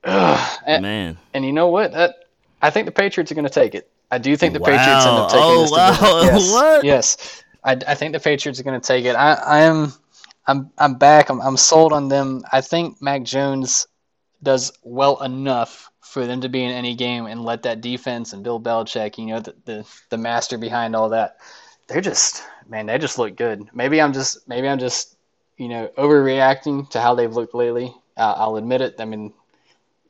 Ugh. And, Man, and you know what? That, I think the Patriots are going to take it. I do think the Wow. Patriots end up taking Oh, this wow. Yes. What? Yes. I, I think the Patriots are going to take it. I, I am I'm I'm back. I'm I'm sold on them. I think Mac Jones does well enough for them to be in any game and let that defense and Bill Belichick, you know, the the, the master behind all that. They're just man, they just look good. Maybe I'm just maybe I'm just you know overreacting to how they've looked lately. Uh, I'll admit it. I mean,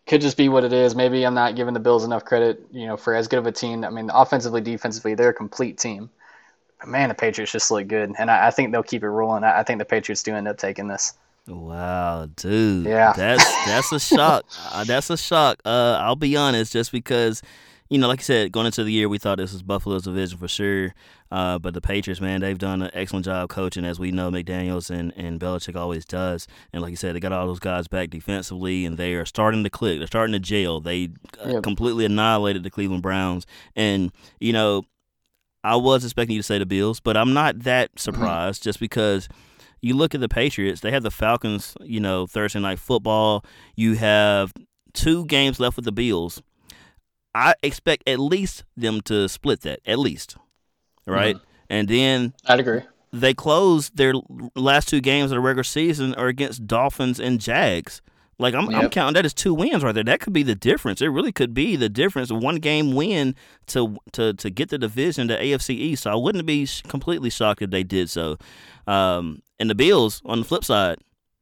could just be what it is. Maybe I'm not giving the Bills enough credit, you know, for as good of a team. I mean, offensively, defensively, they're a complete team. But man, the Patriots just look good, and I, I think they'll keep it rolling. I, I think the Patriots do end up taking this. Wow, dude. Yeah. That's that's a shock. uh, that's a shock. Uh, I'll be honest, just because, you know, like I said, going into the year, we thought this was Buffalo's division for sure. Uh, but the Patriots, man, they've done an excellent job coaching, as we know McDaniels and, and Belichick always does. And like you said, they got all those guys back defensively, and they are starting to click. They're starting to jail. They uh, completely annihilated the Cleveland Browns. And, you know, I was expecting you to say the Bills, but I'm not that surprised just because you look at the Patriots, they have the Falcons, you know, Thursday night football. You have two games left with the Bills. I expect at least them to split that, at least, right? Mm-hmm. And then I'd agree. they close their last two games of the regular season are against Dolphins and Jags. Like I'm, I'm counting that as two wins right there. That could be the difference. It really could be the difference. One game win to to to get the division to AFC East. So I wouldn't be completely shocked if they did so. Um, and the Bills on the flip side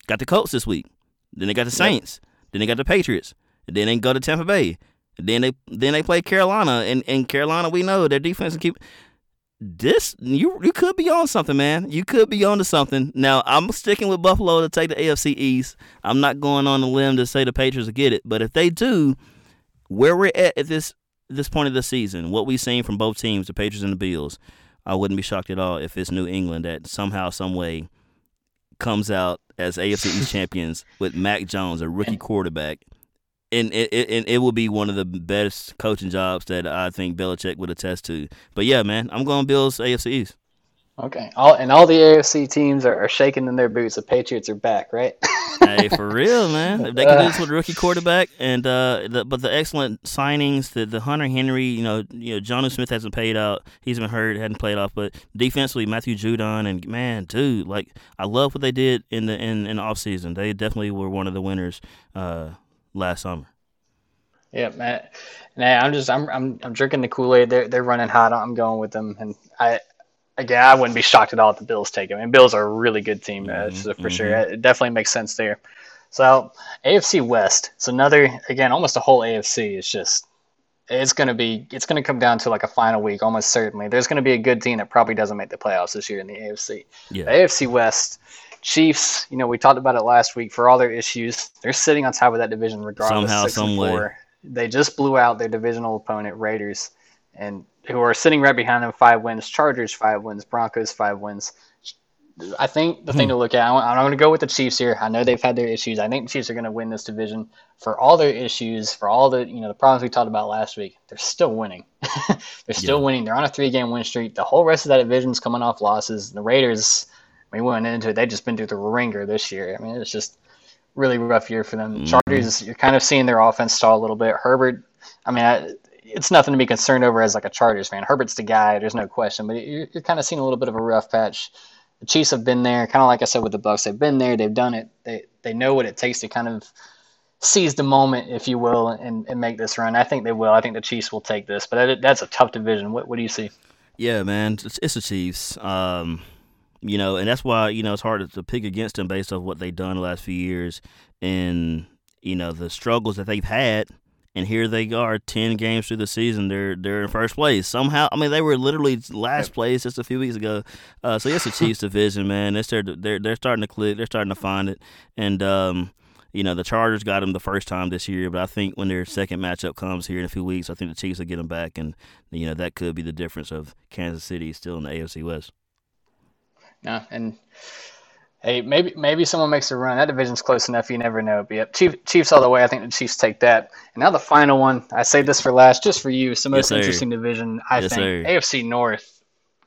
got the Colts this week. Then they got the Saints. Then they got the Patriots. And then they go to Tampa Bay. Then they then they play Carolina. And and Carolina, we know their defense keep this you you could be on something, man. You could be on to something. Now I'm sticking with Buffalo to take the AFC East. I'm not going on a limb to say the Patriots will get it, but if they do, where we're at at this this point of the season, what we've seen from both teams, the Patriots and the Bills, I wouldn't be shocked at all if it's New England that somehow, some way, comes out as AFC East champions with Mac Jones, a rookie quarterback. And it, it, and it will be one of the best coaching jobs that I think Belichick would attest to. But yeah, man, I'm going Bills AFC East. Okay. All and all the AFC teams are, are shaking in their boots. The Patriots are back, right? hey, for real, man. If they can do this with a rookie quarterback, and uh, the, but the excellent signings, the the Hunter Henry, you know, you know, Jonnu Smith hasn't paid out. He's been hurt, hadn't played off, but defensively, Matthew Judon and man, dude, like I love what they did in the in in the off season. They definitely were one of the winners uh, last summer. Yeah, man. Nah, I'm just I'm I'm I'm drinking the Kool Aid. They're they're running hot. I'm going with them, and I again I wouldn't be shocked at all if the Bills take them. I mean, Bills are a really good team, so mm-hmm, for sure. Mm-hmm. It definitely makes sense there. So AFC West. It's another again almost a whole AFC. It's just it's gonna be it's gonna come down to like a final week almost certainly. There's gonna be a good team that probably doesn't make the playoffs this year in the AFC. Yeah. The AFC West. Chiefs, you know, we talked about it last week. For all their issues, they're sitting on top of that division regardless. Somehow, six and some way. four. They just blew out their divisional opponent Raiders, and who are sitting right behind them, five wins. Chargers five wins. Broncos five wins. I think the Hmm. thing to look at. I'm going to go with the Chiefs here. I know they've had their issues. I think the Chiefs are going to win this division for all their issues, for all the you know the problems we talked about last week. They're still winning. they're still Yeah. winning. They're on a three game win streak. The whole rest of that division's coming off losses. The Raiders. I mean, we went into it. They've just been through the ringer this year. I mean, it's just really rough year for them. Chargers, you're kind of seeing their offense stall a little bit. Herbert, I mean, I, it's nothing to be concerned over as like a Chargers fan. Herbert's the guy. There's no question. But you're, you're kind of seeing a little bit of a rough patch. The Chiefs have been there, kind of like I said with the Bucks. They've been there. They've done it. They they know what it takes to kind of seize the moment, if you will, and, and make this run. I think they will. I think the Chiefs will take this. But that, that's a tough division. What what do you see? Yeah, man, it's, it's the Chiefs. Um, you know, and that's why you know it's hard to, pick against them based off what they've done the last few years and you know the struggles that they've had. And here they are, ten games through the season. They're they're in first place somehow. I mean, they were literally last place just a few weeks ago. Uh, so yes, the Chiefs division, man. They're starting- they're they're starting to click. They're starting to find it. And um, you know, the Chargers got them the first time this year, but I think when their second matchup comes here in a few weeks, I think the Chiefs will get them back, and you know that could be the difference of Kansas City still in the AFC West. Yeah, and hey, maybe maybe someone makes a run. That division's close enough. You never know. But yep, Chief, Chiefs all the way. I think the Chiefs take that. And now the final one. I say this for last, just for you. It's the most sir. interesting division. I Yes, think sir. AFC North.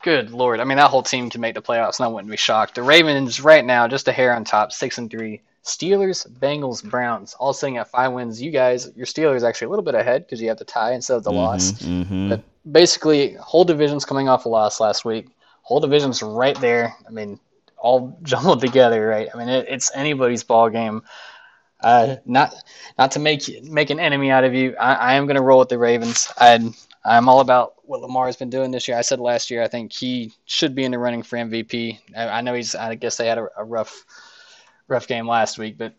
Good lord. I mean, that whole team can make the playoffs, and I wouldn't be shocked. The Ravens right now, just a hair on top, six and three. Steelers, Bengals, Browns, all sitting at five wins. You guys, your Steelers actually a little bit ahead because you have the tie instead of the loss. Mm-hmm. But basically, whole division's coming off a loss last week. Whole division's right there. I mean, all jumbled together, right? I mean, it, it's anybody's ball game. Uh, not not to make make an enemy out of you. I, I am going to roll with the Ravens. I I'm all about what Lamar has been doing this year. I said last year I think he should be in the running for MVP. I, I know he's. I guess they had a, a rough rough game last week, but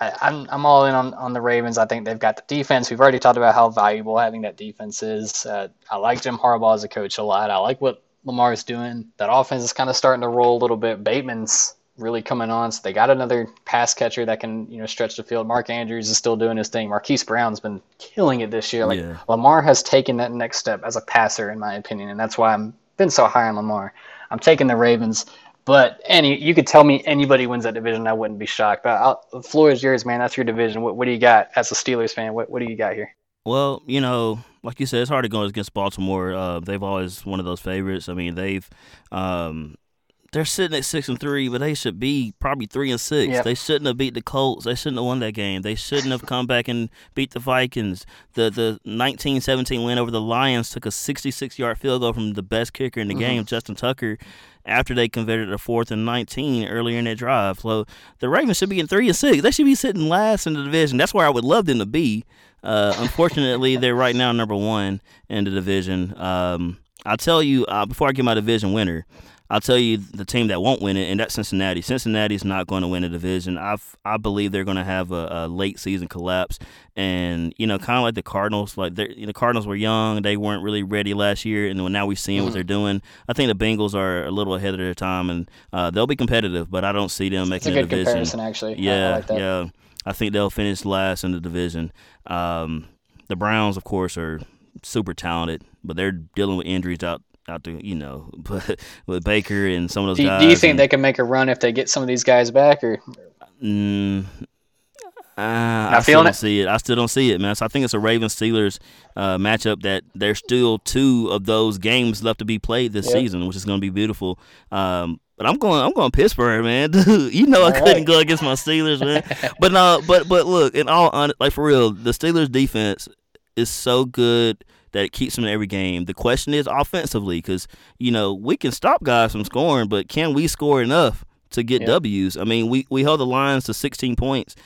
I, I'm I'm all in on, on the Ravens. I think they've got the defense. We've already talked about how valuable having that defense is. Uh, I like Jim Harbaugh as a coach a lot. I like what Lamar's doing. That offense is kind of starting to roll a little bit. Bateman's really coming on. So they got another pass catcher that can you know stretch the field. Mark Andrews is still doing his thing. Marquise Brown's been killing it this year. Like Yeah. Lamar has taken that next step as a passer, in my opinion, and that's why I'm been so high on Lamar. I'm taking the Ravens. But any, you could tell me anybody wins that division, I wouldn't be shocked. But I'll, the floor is yours, man. That's your division. What, what do you got as a Steelers fan? What, what do you got here? Well, you know, like you said, it's hard to go against Baltimore. Uh, they've always one of those favorites. I mean, they've um, they're sitting at six and three, but they should be probably three and six. Yep. They shouldn't have beat the Colts. They shouldn't have won that game. They shouldn't have come back and beat the Vikings. The the 19-17 win over the Lions took a 66 yard field goal from the best kicker in the game, Justin Tucker, after they converted a fourth and 19 earlier in that drive. So the Ravens should be in three and six. They should be sitting last in the division. That's where I would love them to be. Uh, unfortunately, they're right now number one in the division. Um, I'll tell you uh, before I get my division winner. I'll tell you the team that won't win it, and that's Cincinnati. Cincinnati's not going to win the division. I I believe they're going to have a, a late season collapse, and you know, kind of like the Cardinals. Like the you know, Cardinals were young; they weren't really ready last year, and now we're seeing what they're doing. I think the Bengals are a little ahead of their time, and uh, they'll be competitive, but I don't see them It's a making good the division. comparison, actually. Yeah, like that. yeah. I think they'll finish last in the division. Um, the Browns, of course, are super talented, but they're dealing with injuries out out to you know, but with Baker and some of those Do, guys. do you think and- they can make a run if they get some of these guys back, or Mm, uh, I still don't it? see it. I still don't see it, man. So I think it's a Ravens Steelers uh, matchup that there's still two of those games left to be played this Yep. season, which is going to be beautiful. Um, but I'm going. I'm going Pittsburgh, man. Dude, you know I couldn't right. go against my Steelers, man. but no, but but look, in all hon- like for real, the Steelers defense is so good that it keeps them in every game. The question is offensively, because you know we can stop guys from scoring, but can we score enough to get Yeah. W's? I mean, we we held the Lions to 16 points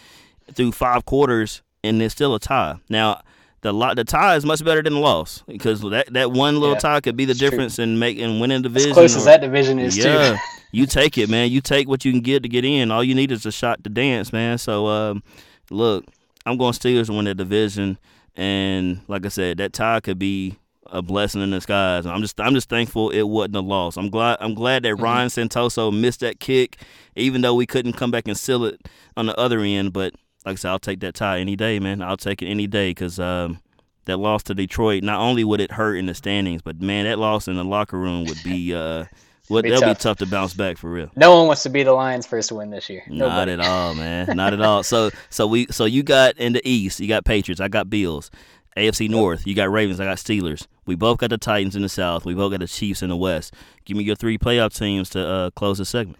through five quarters, and it's still a tie. Now. The lot, the tie is much better than the loss because that, that one little Yeah, tie could be the it's true. difference in making winning as division. close as that division is yeah, too? you take it, man. You take what you can get to get in. All you need is a shot to dance, man. So, um, look, I'm going Steelers to win that division, and like I said, that tie could be a blessing in disguise. I'm just, I'm just thankful it wasn't a loss. I'm glad, I'm glad that Ryan Santoso missed that kick, even though we couldn't come back and seal it on the other end. But like I said, I'll take that tie any day, man. I'll take it any day because. Um, that loss to Detroit, not only would it hurt in the standings, but man, that loss in the locker room would be uh, would Be that'll be tough. tough to bounce back for real. No one wants to be the Lions' first win this year. Not at all, man. Not at all. So so we so you got in the East, you got Patriots, I got Bills. AFC North, you got Ravens, I got Steelers. We both got the Titans in the South. We both got the Chiefs in the West. Give me your three playoff teams to uh, close the segment.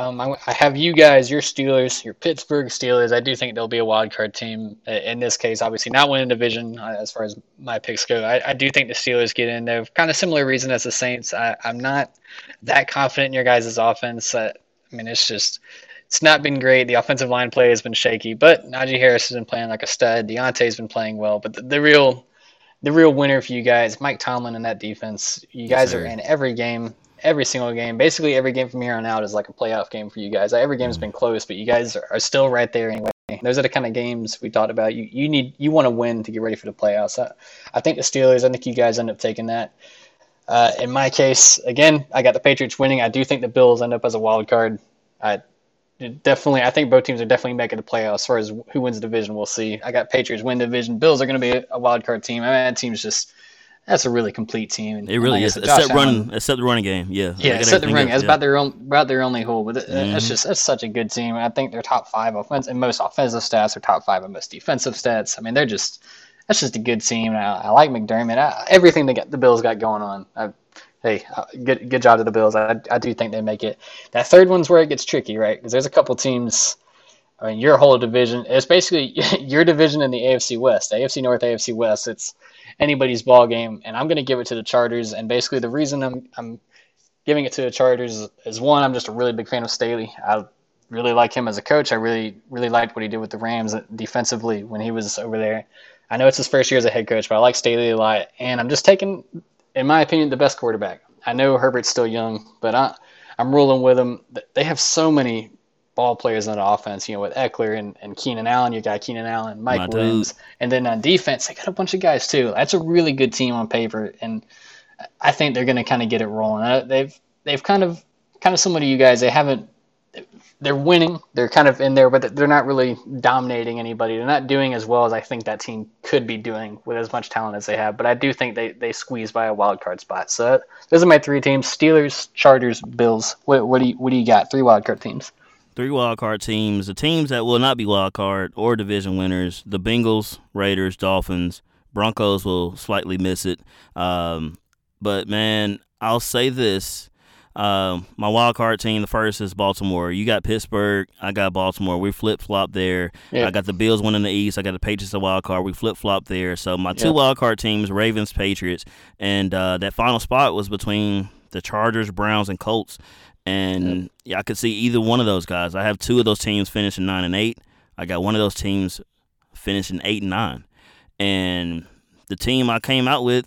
Um, I, I have you guys, your Steelers, your Pittsburgh Steelers. I do think they'll be a wild card team in this case. Obviously, not winning division uh, as far as my picks go. I, I do think the Steelers get in there. Kind of similar reason as the Saints. I, I'm not that confident in your guys' offense. Uh, I mean, it's just it's not been great. The offensive line play has been shaky, but Najee Harris has been playing like a stud. Diontae's been playing well, but the, the real the real winner for you guys, Mike Tomlin and that defense. You guys sir. are in every game, every single game. Basically, every game from here on out is like a playoff game for you guys. Every game's been close, but you guys are, are still right there anyway. Those are the kind of games we talked about. You you need you want to win to get ready for the playoffs. I, I think the Steelers. I think you guys end up taking that. Uh, in my case, again, I got the Patriots winning. I do think the Bills end up as a wild card. I definitely, I think both teams are definitely making the playoffs. As far as who wins the division, we'll see. I got Patriots win division. Bills are going to be a, a wild card team. I mean, that team's just that's a really complete team. And It really like is, except Allen- run, except the running game. Yeah, yeah, except the ring. That's yeah. about their own about their only hole. But th- that's Mhm. just that's such a good team. I think they're top five offense and most offensive stats are top five in most defensive stats. I mean, they're just that's just a good team. I, I like McDermott. I, everything they got the Bills got going on. I, hey, uh, good good job to the Bills. I, I do think they make it. That third one's where it gets tricky, right? Because there's a couple teams. I mean, your whole division. It's basically your division in the AFC West, AFC North, AFC West. It's anybody's ball game, and I'm going to give it to the Chargers. And basically, the reason I'm I'm giving it to the Chargers is, is one, I'm just a really big fan of Staley. I really like him as a coach. I really really liked what he did with the Rams defensively when he was over there. I know it's his first year as a head coach, but I like Staley a lot, and I'm just taking, in my opinion, the best quarterback. I know Herbert's still young, but I, I'm rolling with him. They have so many ball players on the offense, you know, with Ekeler and, and Keenan Allen. You got Keenan Allen, Mike My dude. And then on defense, they got a bunch of guys too. That's a really good team on paper, and I think they're going to kind of get it rolling. Uh, they've they've kind of kind of similar to you guys. They haven't. They're winning. They're kind of in there, but they're not really dominating anybody. They're not doing as well as I think that team could be doing with as much talent as they have. But I do think they they squeeze by a wild card spot. So those are my three teams: Steelers, Chargers, Bills. What, what do you what do you got? Three wild card teams. Three wild card teams. The teams that will not be wild card or division winners: the Bengals, Raiders, Dolphins. Broncos will slightly miss it. Um, but man, I'll say this: Um, my wild card team, the first is Baltimore. You got Pittsburgh. I got Baltimore. We flip flop there. Yeah. I got the Bills winning the East. I got the Patriots a wild card. We flip flop there. So my two Yeah. wild card teams, Ravens, Patriots, and uh, that final spot was between the Chargers, Browns, and Colts. And yeah, I could see either one of those guys. I have two of those teams finishing nine and eight. I got one of those teams finishing eight and nine. And the team I came out with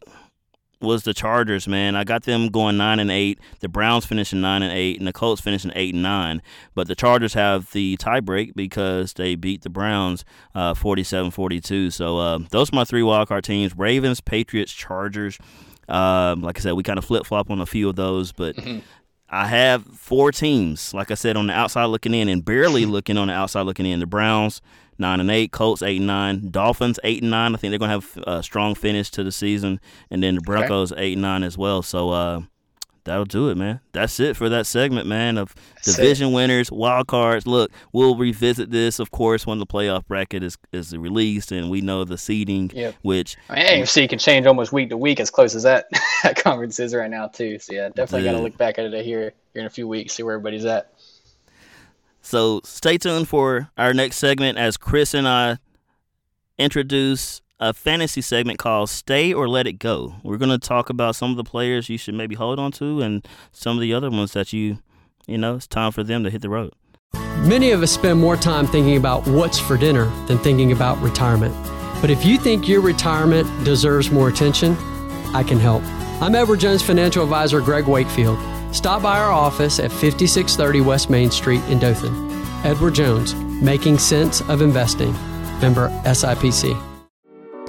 was the Chargers, man. I got them going nine and eight. The Browns finishing nine and eight, and the Colts finishing eight and nine. But the Chargers have the tiebreak because they beat the Browns uh, 47-42. So uh, those are my three wildcard teams: Ravens, Patriots, Chargers. Um, like I said, we kind of flip flop on a few of those, but I have four teams, like I said, on the outside looking in, and barely looking on the outside looking in. The Browns nine and eight, Colts eight and nine, Dolphins eight and nine. I think they're gonna have a strong finish to the season, and then the Broncos eight and nine as well. So uh, that'll do it, man. That's it for that segment, man. Of That's division winners, wild cards. Look, we'll revisit this, of course, when the playoff bracket is is released, and we know the seeding, Yep. which I mean, AFC can change almost week to week as close as that, that conference is right now too. So yeah, definitely got to look back at it here here in a few weeks, see where everybody's at. So stay tuned for our next segment as Chris and I introduce a fantasy segment called Stay or Let It Go. We're going to talk about some of the players you should maybe hold on to and some of the other ones that you, you know, it's time for them to hit the road. Many of us spend more time thinking about what's for dinner than thinking about retirement. But if you think your retirement deserves more attention, I can help. I'm Edward Jones financial advisor Greg Wakefield. Stop by our office at 5630 West Main Street in Dothan. Edward Jones, making sense of investing. Member SIPC.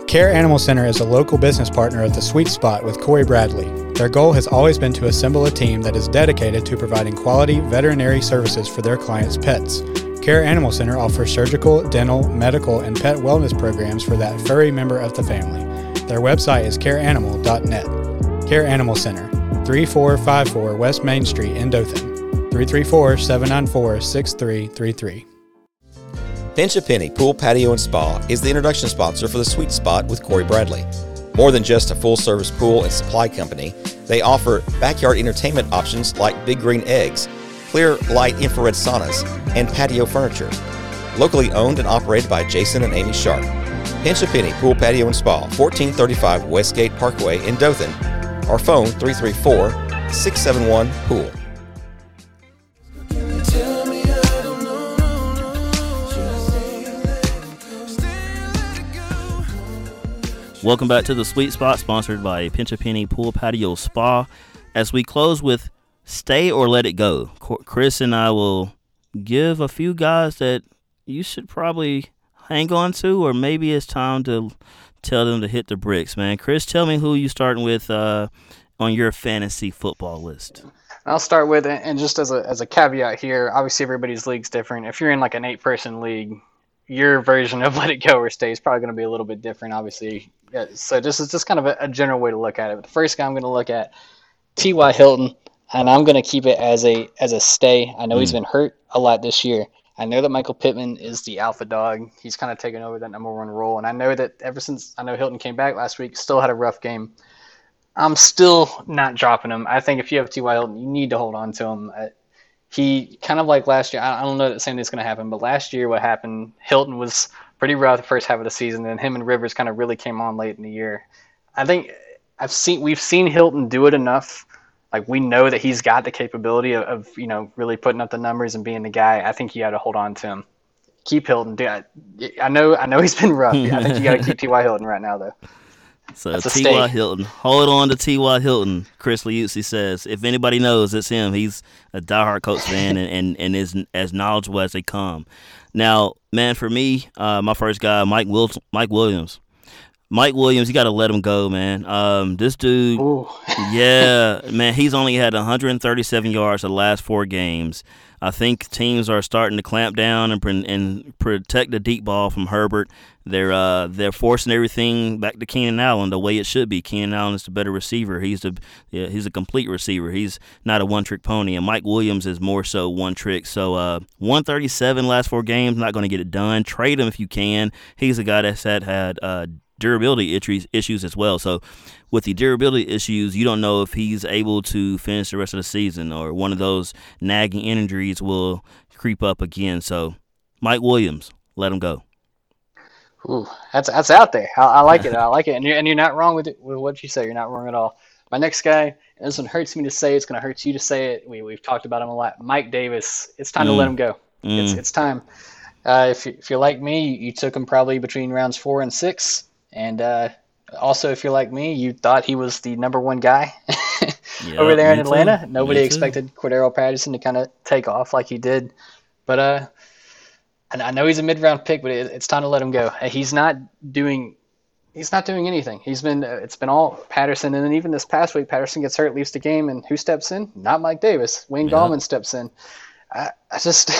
Care Animal Center is a local business partner of the Sweet Spot with Corey Bradley. Their goal has always been to assemble a team that is dedicated to providing quality veterinary services for their clients' pets. Care Animal Center offers surgical, dental, medical, and pet wellness programs for that furry member of the family. Their website is careanimal.net. Care Animal Center, 3454 West Main Street in Dothan. 334 794 6333. Pinch a Penny Pool, Patio, and Spa is the introduction sponsor for the Sweet Spot with Corey Bradley. More than just a full service pool and supply company, they offer backyard entertainment options like Big Green Eggs, clear light infrared saunas, and patio furniture. Locally owned and operated by Jason and Amy Sharp. Pinch a Penny Pool, Patio, and Spa, 1435 Westgate Parkway in Dothan, or phone 334 671 Pool. Welcome back to the Sweet Spot, sponsored by Pinch a Penny Pool Patio Spa. As we close with Stay or Let It Go, Chris and I will give a few guys that you should probably hang on to, or maybe it's time to tell them to hit the bricks, man. Chris, tell me who you starting with uh, on your fantasy football list. I'll start with it, and just as a as a caveat here, obviously everybody's league's different. If you're in like an eight person league, your version of let it go or stay is probably going to be a little bit different, obviously. Yeah, so this is just kind of a, a general way to look at it. But the first guy I'm going to look at, T.Y. Hilton, and I'm going to keep it as a as a stay. I know he's been hurt a lot this year. I know that Michael Pittman is the alpha dog. He's kind of taken over that number one role, and I know that ever since I know Hilton came back last week, still had a rough game. I'm still not dropping him. I think if you have T.Y. Hilton, you need to hold on to him. Uh, he kind of like last year. I I don't know that same thing's going to happen, but last year what happened? Hilton was pretty rough the first half of the season, and him and Rivers kind of really came on late in the year. I think I've seen we've seen Hilton do it enough. Like we know that he's got the capability of, of you know really putting up the numbers and being the guy. I think you got to hold on to him. Keep Hilton. Dude, I, I know I know he's been rough. I think you got to keep T.Y. Hilton right now though. So T.Y. Hilton. Hold on to T.Y. Hilton. Chris Liuzzi says. If anybody knows, it's him. He's a diehard Colts fan and, and, and is as knowledgeable as they come. Now, man, for me, uh, my first guy, Mike Wil- Mike Williams. Mike Williams, you got to let him go, man. Um, this dude, yeah, man, he's only had 137 yards the last four games. I think teams are starting to clamp down and and protect the deep ball from Herbert. They're uh, they're forcing everything back to Keenan Allen the way it should be. Keenan Allen is the better receiver. He's the yeah, he's a complete receiver. He's not a one trick pony. And Mike Williams is more so one trick. So uh, 137 last four games, not going to get it done. Trade him if you can. He's a guy that's had had uh, durability issues issues as well. So with the durability issues, you don't know if he's able to finish the rest of the season or one of those nagging injuries will creep up again. So Mike Williams, let him go. Ooh, that's that's out there. I, I like it. I like it, and you're and you're not wrong with it, with what you say. You're not wrong at all. My next guy, this one hurts me to say. It's going to hurt you to say it. We we've talked about him a lot. Mike Davis. It's time mm. to let him go. Mm. It's it's time. Uh, if if you're like me, you, you took him probably between rounds four and six, and uh, also if you're like me, you thought he was the number one guy over there in Atlanta. Too. Nobody me expected too. Cordarrelle Patterson to kind of take off like he did, but uh, and I know he's a mid round pick, but it, it's time to let him go. He's not doing. He's not doing anything. He's been. It's been all Patterson, and then even this past week, Patterson gets hurt, leaves the game, and who steps in? Not Mike Davis. Wayne yeah. Gallman steps in. I, I just,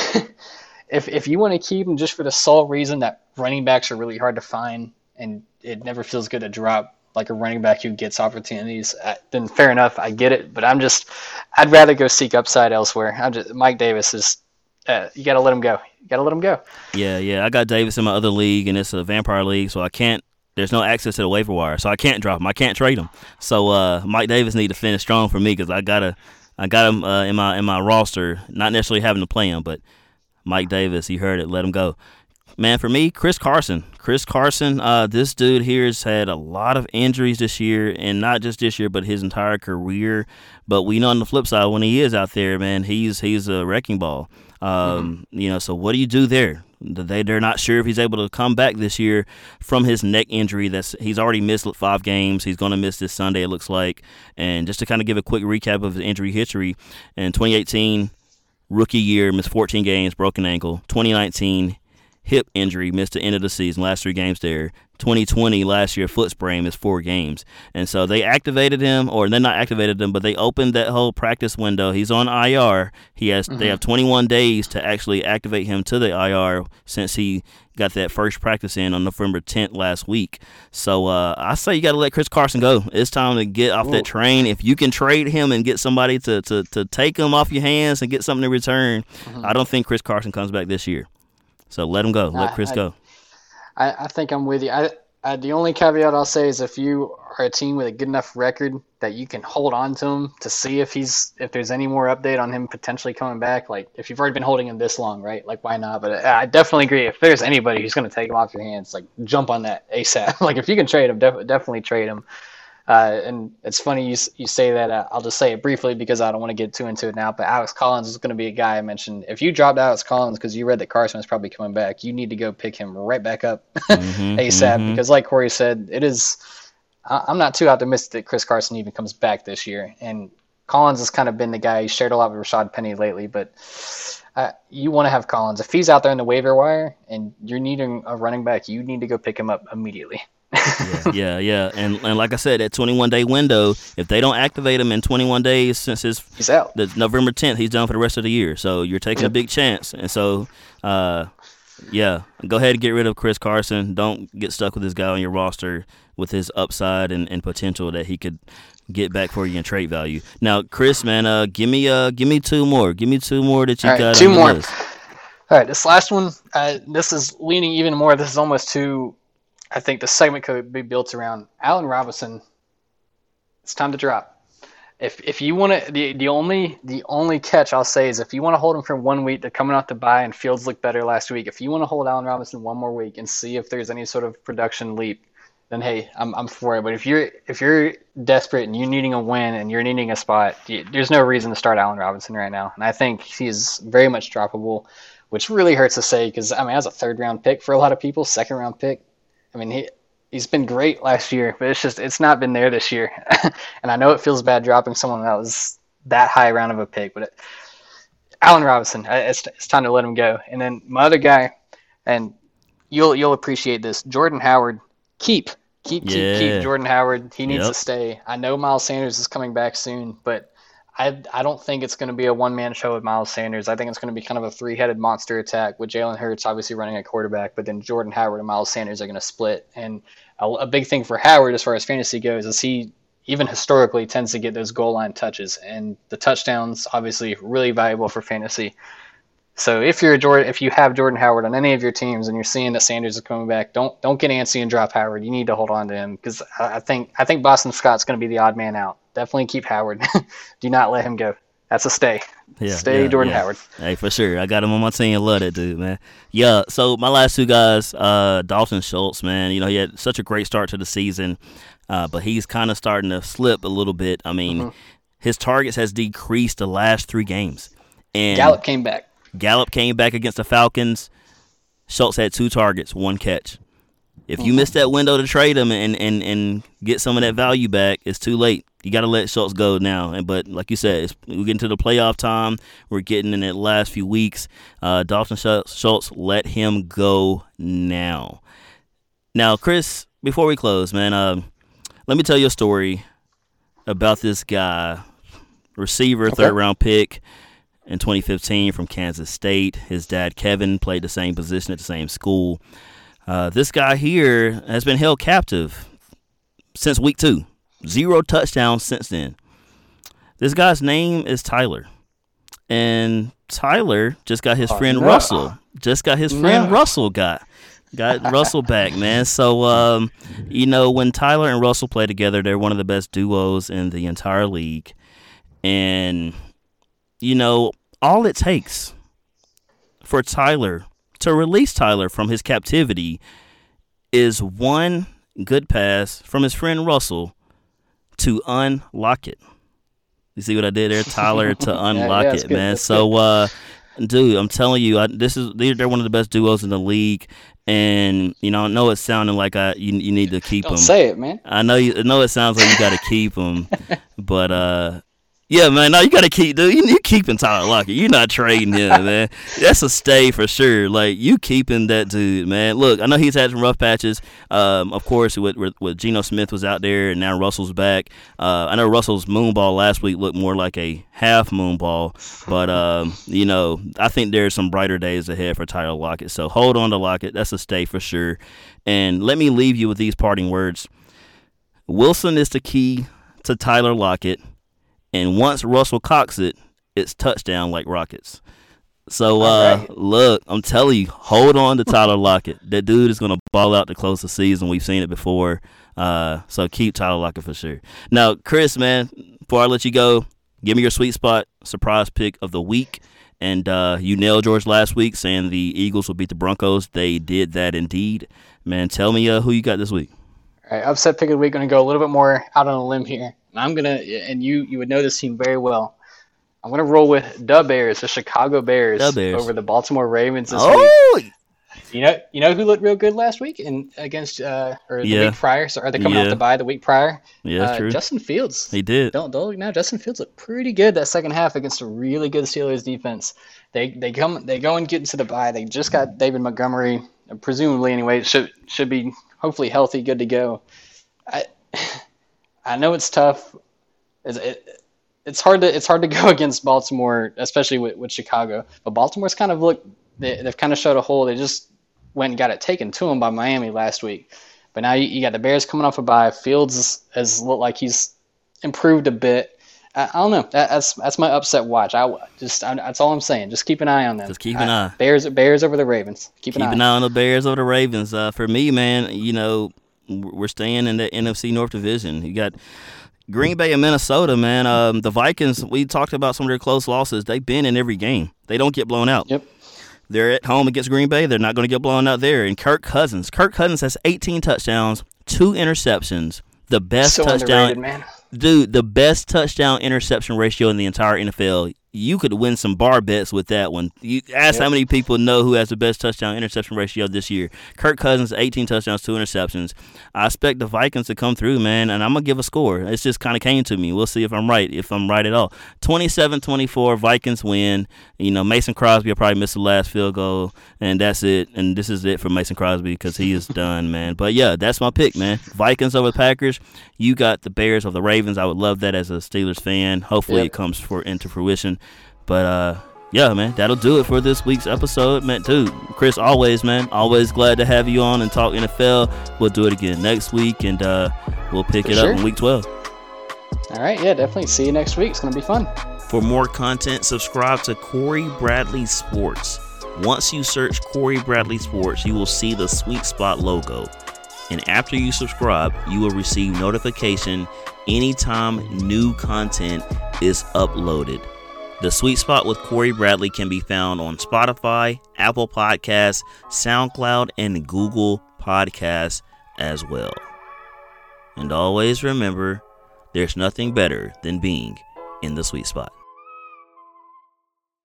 if if you want to keep him just for the sole reason that running backs are really hard to find, and it never feels good to drop like a running back who gets opportunities, uh, then fair enough. I get it, but I'm just, I'd rather go seek upside elsewhere. I'm just Mike Davis is uh, you got to let him go. You got to let him go. Yeah, yeah. I got Davis in my other league, and it's a vampire league, so I can't. There's no access to the waiver wire, so I can't drop him. I can't trade him. So uh, Mike Davis need to finish strong for me because I gotta, I got him uh, in my in my roster. Not necessarily having to play him, but Mike Davis, he heard it, let him go. Man, for me, Chris Carson. Chris Carson, uh, this dude here has had a lot of injuries this year, and not just this year, but his entire career. But we know on the flip side, when he is out there, man, he's he's a wrecking ball. Um, mm-hmm. You know, so what do you do there? They they're not sure if he's able to come back this year from his neck injury. That's he's already missed five games. He's going to miss this Sunday. It looks like. And just to kind of give a quick recap of his injury history, in 2018 rookie year missed 14 games, broken ankle. 2019 hip injury, missed the end of the season, last three games there. 2020 last year, foot sprain is four games. And so they activated him, or they not activated him, but they opened that whole practice window. He's on IR. He has mm-hmm. they have 21 days to actually activate him to the IR since he got that first practice in on November 10th last week. So uh, I say you got to let Chris Carson go. It's time to get off Ooh. that train. If you can trade him and get somebody to, to, to take him off your hands and get something in return, mm-hmm. I don't think Chris Carson comes back this year. So let him go. Let Chris I, go. I, I think I'm with you. I, I, the only caveat I'll say is if you are a team with a good enough record that you can hold on to him to see if he's if there's any more update on him potentially coming back. Like if you've already been holding him this long, right? Like why not? But I definitely agree. If there's anybody who's going to take him off your hands, like jump on that ASAP. like if you can trade him, def- definitely trade him. Uh, and it's funny you you say that. Uh, I'll just say it briefly because I don't want to get too into it now. But Alex Collins is going to be a guy I mentioned. If you dropped Alex Collins because you read that Carson is probably coming back, you need to go pick him right back up mm-hmm, ASAP mm-hmm. because, like Corey said, it is. I, I'm not too optimistic that Chris Carson even comes back this year. And Collins has kind of been the guy. He shared a lot with Rashaad Penny lately, but uh, you want to have Collins. If he's out there in the waiver wire and you're needing a running back, you need to go pick him up immediately yeah, yeah, yeah, and and like I said, that 21 day window, if they don't activate him in 21 days since his he's out, the November 10th, he's done for the rest of the year. So you're taking a big chance, and so. Uh, yeah, go ahead and get rid of Chris Carson. Don't get stuck with this guy on your roster with his upside and, and potential that he could get back for you in trade value. Now, Chris, man, uh, give me uh, give me two more. Give me two more that you right, got. Two more. All right, this last one, uh, this is leaning even more. This is almost too I think the segment could be built around Allen Robinson. It's time to drop. If if you want to, the the only the only catch I'll say is if you want to hold him for one week, they're coming off the bye and Fields looked better last week. If you want to hold Allen Robinson one more week and see if there's any sort of production leap, then hey, I'm I'm for it. But if you're if you're desperate and you're needing a win and you're needing a spot, there's no reason to start Allen Robinson right now. And I think he's very much droppable, which really hurts to say because I mean, as a third round pick for a lot of people, second round pick, I mean, he he's been great last year, but it's just it's not been there this year. and I know it feels bad dropping someone that was that high round of a pick, but it, Allen Robinson, it's, it's time to let him go. And then my other guy, and you'll you'll appreciate this, Jordan Howard. Keep keep keep yeah. keep Jordan Howard. He needs yep. to stay. I know Miles Sanders is coming back soon, but I, I don't think it's going to be a one man show with Miles Sanders. I think it's going to be kind of a three headed monster attack with Jalen Hurts obviously running at quarterback, but then Jordan Howard and Miles Sanders are going to split. And a, a, big thing for Howard as far as fantasy goes is he even historically tends to get those goal line touches, and the touchdowns obviously really valuable for fantasy. So if you're a Jordan, if you have Jordan Howard on any of your teams and you're seeing that Sanders is coming back, don't don't get antsy and drop Howard. You need to hold on to him because I think I think Boston Scott's going to be the odd man out. Definitely keep Howard. Do not let him go. That's a stay. Yeah, Stay yeah, Jordan yeah. Howard. Hey, for sure. I got him on my team. Love that dude, man. Yeah. So my last two guys, uh, Dalton Schultz, man. You know, he had such a great start to the season, uh, but he's kind of starting to slip a little bit. I mean, Mm-hmm. his targets has decreased the last three games, and Gallup came back. Gallup came back against the Falcons. Schultz had two targets, one catch. If you miss that window to trade him and, and, and get some of that value back, it's too late. You got to let Schultz go now. And but like you said, it's, we're getting to the playoff time. We're getting in the last few weeks. Uh, Dalton Schultz, Schultz, let him go now. Now, Chris, before we close, man, um, let me tell you a story about this guy, receiver, Okay. third round pick in 2015 from Kansas State. His dad, Kevin, played the same position at the same school. Uh, this guy here has been held captive since week two. Zero touchdowns since then. This guy's name is Tyler. And Tyler just got his Oh, friend no. Russell. Just got his friend No. Russell got. Got Russell back, man. So um, you know, when Tyler and Russell play together, they're one of the best duos in the entire league. And you know, all it takes for Tyler to release Tyler from his captivity is one good pass from his friend Russell to unlock it. You see what I did there, Tyler, to unlock that's it, good, man. that's So, uh, dude, I'm telling you, I, this is they're, one of the best duos in the league, and you know, I know it's sounding like I you, you need to keep Don't them. say it, man. I know you I know it sounds like you got to keep them, but uh, yeah, man, no, you got to keep, dude. You, you keeping Tyler Lockett. You're not trading him, man. That's a stay for sure. Like you keeping that dude, man. Look, I know he's had some rough patches. Um, of course, with with, with Geno Smith was out there, and now Russell's back. Uh, I know Russell's moonball last week looked more like a half moonball, but um, you know, I think there's some brighter days ahead for Tyler Lockett. So hold on to Lockett. That's a stay for sure. And let me leave you with these parting words. Wilson is the key to Tyler Lockett, and once Russell cocks it, it's touchdown like rockets. So uh, Alright. look, I'm telling you, hold on to Tyler Lockett. That dude is gonna ball out to close the season. We've seen it before. Uh, so keep Tyler Lockett for sure. Now, Chris, man, before I let you go, give me your sweet spot surprise pick of the week. And uh, you nailed George last week, saying the Eagles will beat the Broncos. They did that indeed. Man, tell me uh, who you got this week. All right, upset pick of the week. Going to go a little bit more out on a limb here, and I'm gonna and you you would know this team very well. I'm gonna roll with the Bears, the Chicago Bears, Bears. over the Baltimore Ravens this week. Oh, You know, you know who looked real good last week and against uh or the Yeah. week prior. So are they coming Yeah. off the bye the week prior? yeah, uh, true. Justin Fields. he did. Don't don't look now. Justin Fields looked pretty good that second half against a really good Steelers defense. They they come they go and get into the bye. They just got David Montgomery, presumably anyway. Should should be hopefully healthy, good to go. I I know it's tough. It's, it, it's hard to it's hard to go against Baltimore, especially with, with Chicago. But Baltimore's kind of looked they, they've kind of showed a hole. They just went and got it taken to them by Miami last week. But now you, you got the Bears coming off a bye. Fields has looked like he's improved a bit. I, I don't know. That, that's that's my upset watch. I just I, that's all I'm saying. Just keep an eye on them. Just keep an eye. Bears Bears over the Ravens. Keep an Keep eye. an eye on the Bears over the Ravens. Uh, for me, man, you know, we're staying in the NFC North Division. You got Green Bay and Minnesota, man. Um, the Vikings, we talked about some of their close losses. They've been in every game. They don't get blown out. Yep. They're at home against Green Bay. They're not going to get blown out there. And Kirk Cousins. Kirk Cousins has 18 touchdowns, two interceptions, the best so touchdown man. dude, the best touchdown interception ratio in the entire NFL. You could win some bar bets with that one. You ask how many people know who has the best touchdown interception ratio this year. Kirk Cousins, 18 touchdowns, two interceptions. I expect the Vikings to come through, man, and I'm going to give a score. It's just kind of came to me. We'll see if I'm right, if I'm right at all. 27 24, Vikings win. You know, Mason Crosby will probably miss the last field goal, and that's it. And this is it for Mason Crosby because he is done, man. But yeah, that's my pick, man. Vikings over the Packers. You got the Bears over the Ravens. I would love that as a Steelers fan. Hopefully Yep. it comes for into fruition. But uh yeah, man, that'll do it for this week's episode, man. Dude, Chris, always, man, always glad to have you on and talk NFL. We'll do it again next week, and uh, we'll pick For it sure. up in week 12. All right, yeah, definitely. See you next week. It's gonna be fun. For more content, subscribe to Corey Bradley Sports. Once you search Corey Bradley Sports, you will see the Sweet Spot logo. And after you subscribe, you will receive notification anytime new content is uploaded. The Sweet Spot with Corey Bradley can be found on Spotify, Apple Podcasts, SoundCloud, and Google Podcasts as well. And always remember there's nothing better than being in the sweet spot.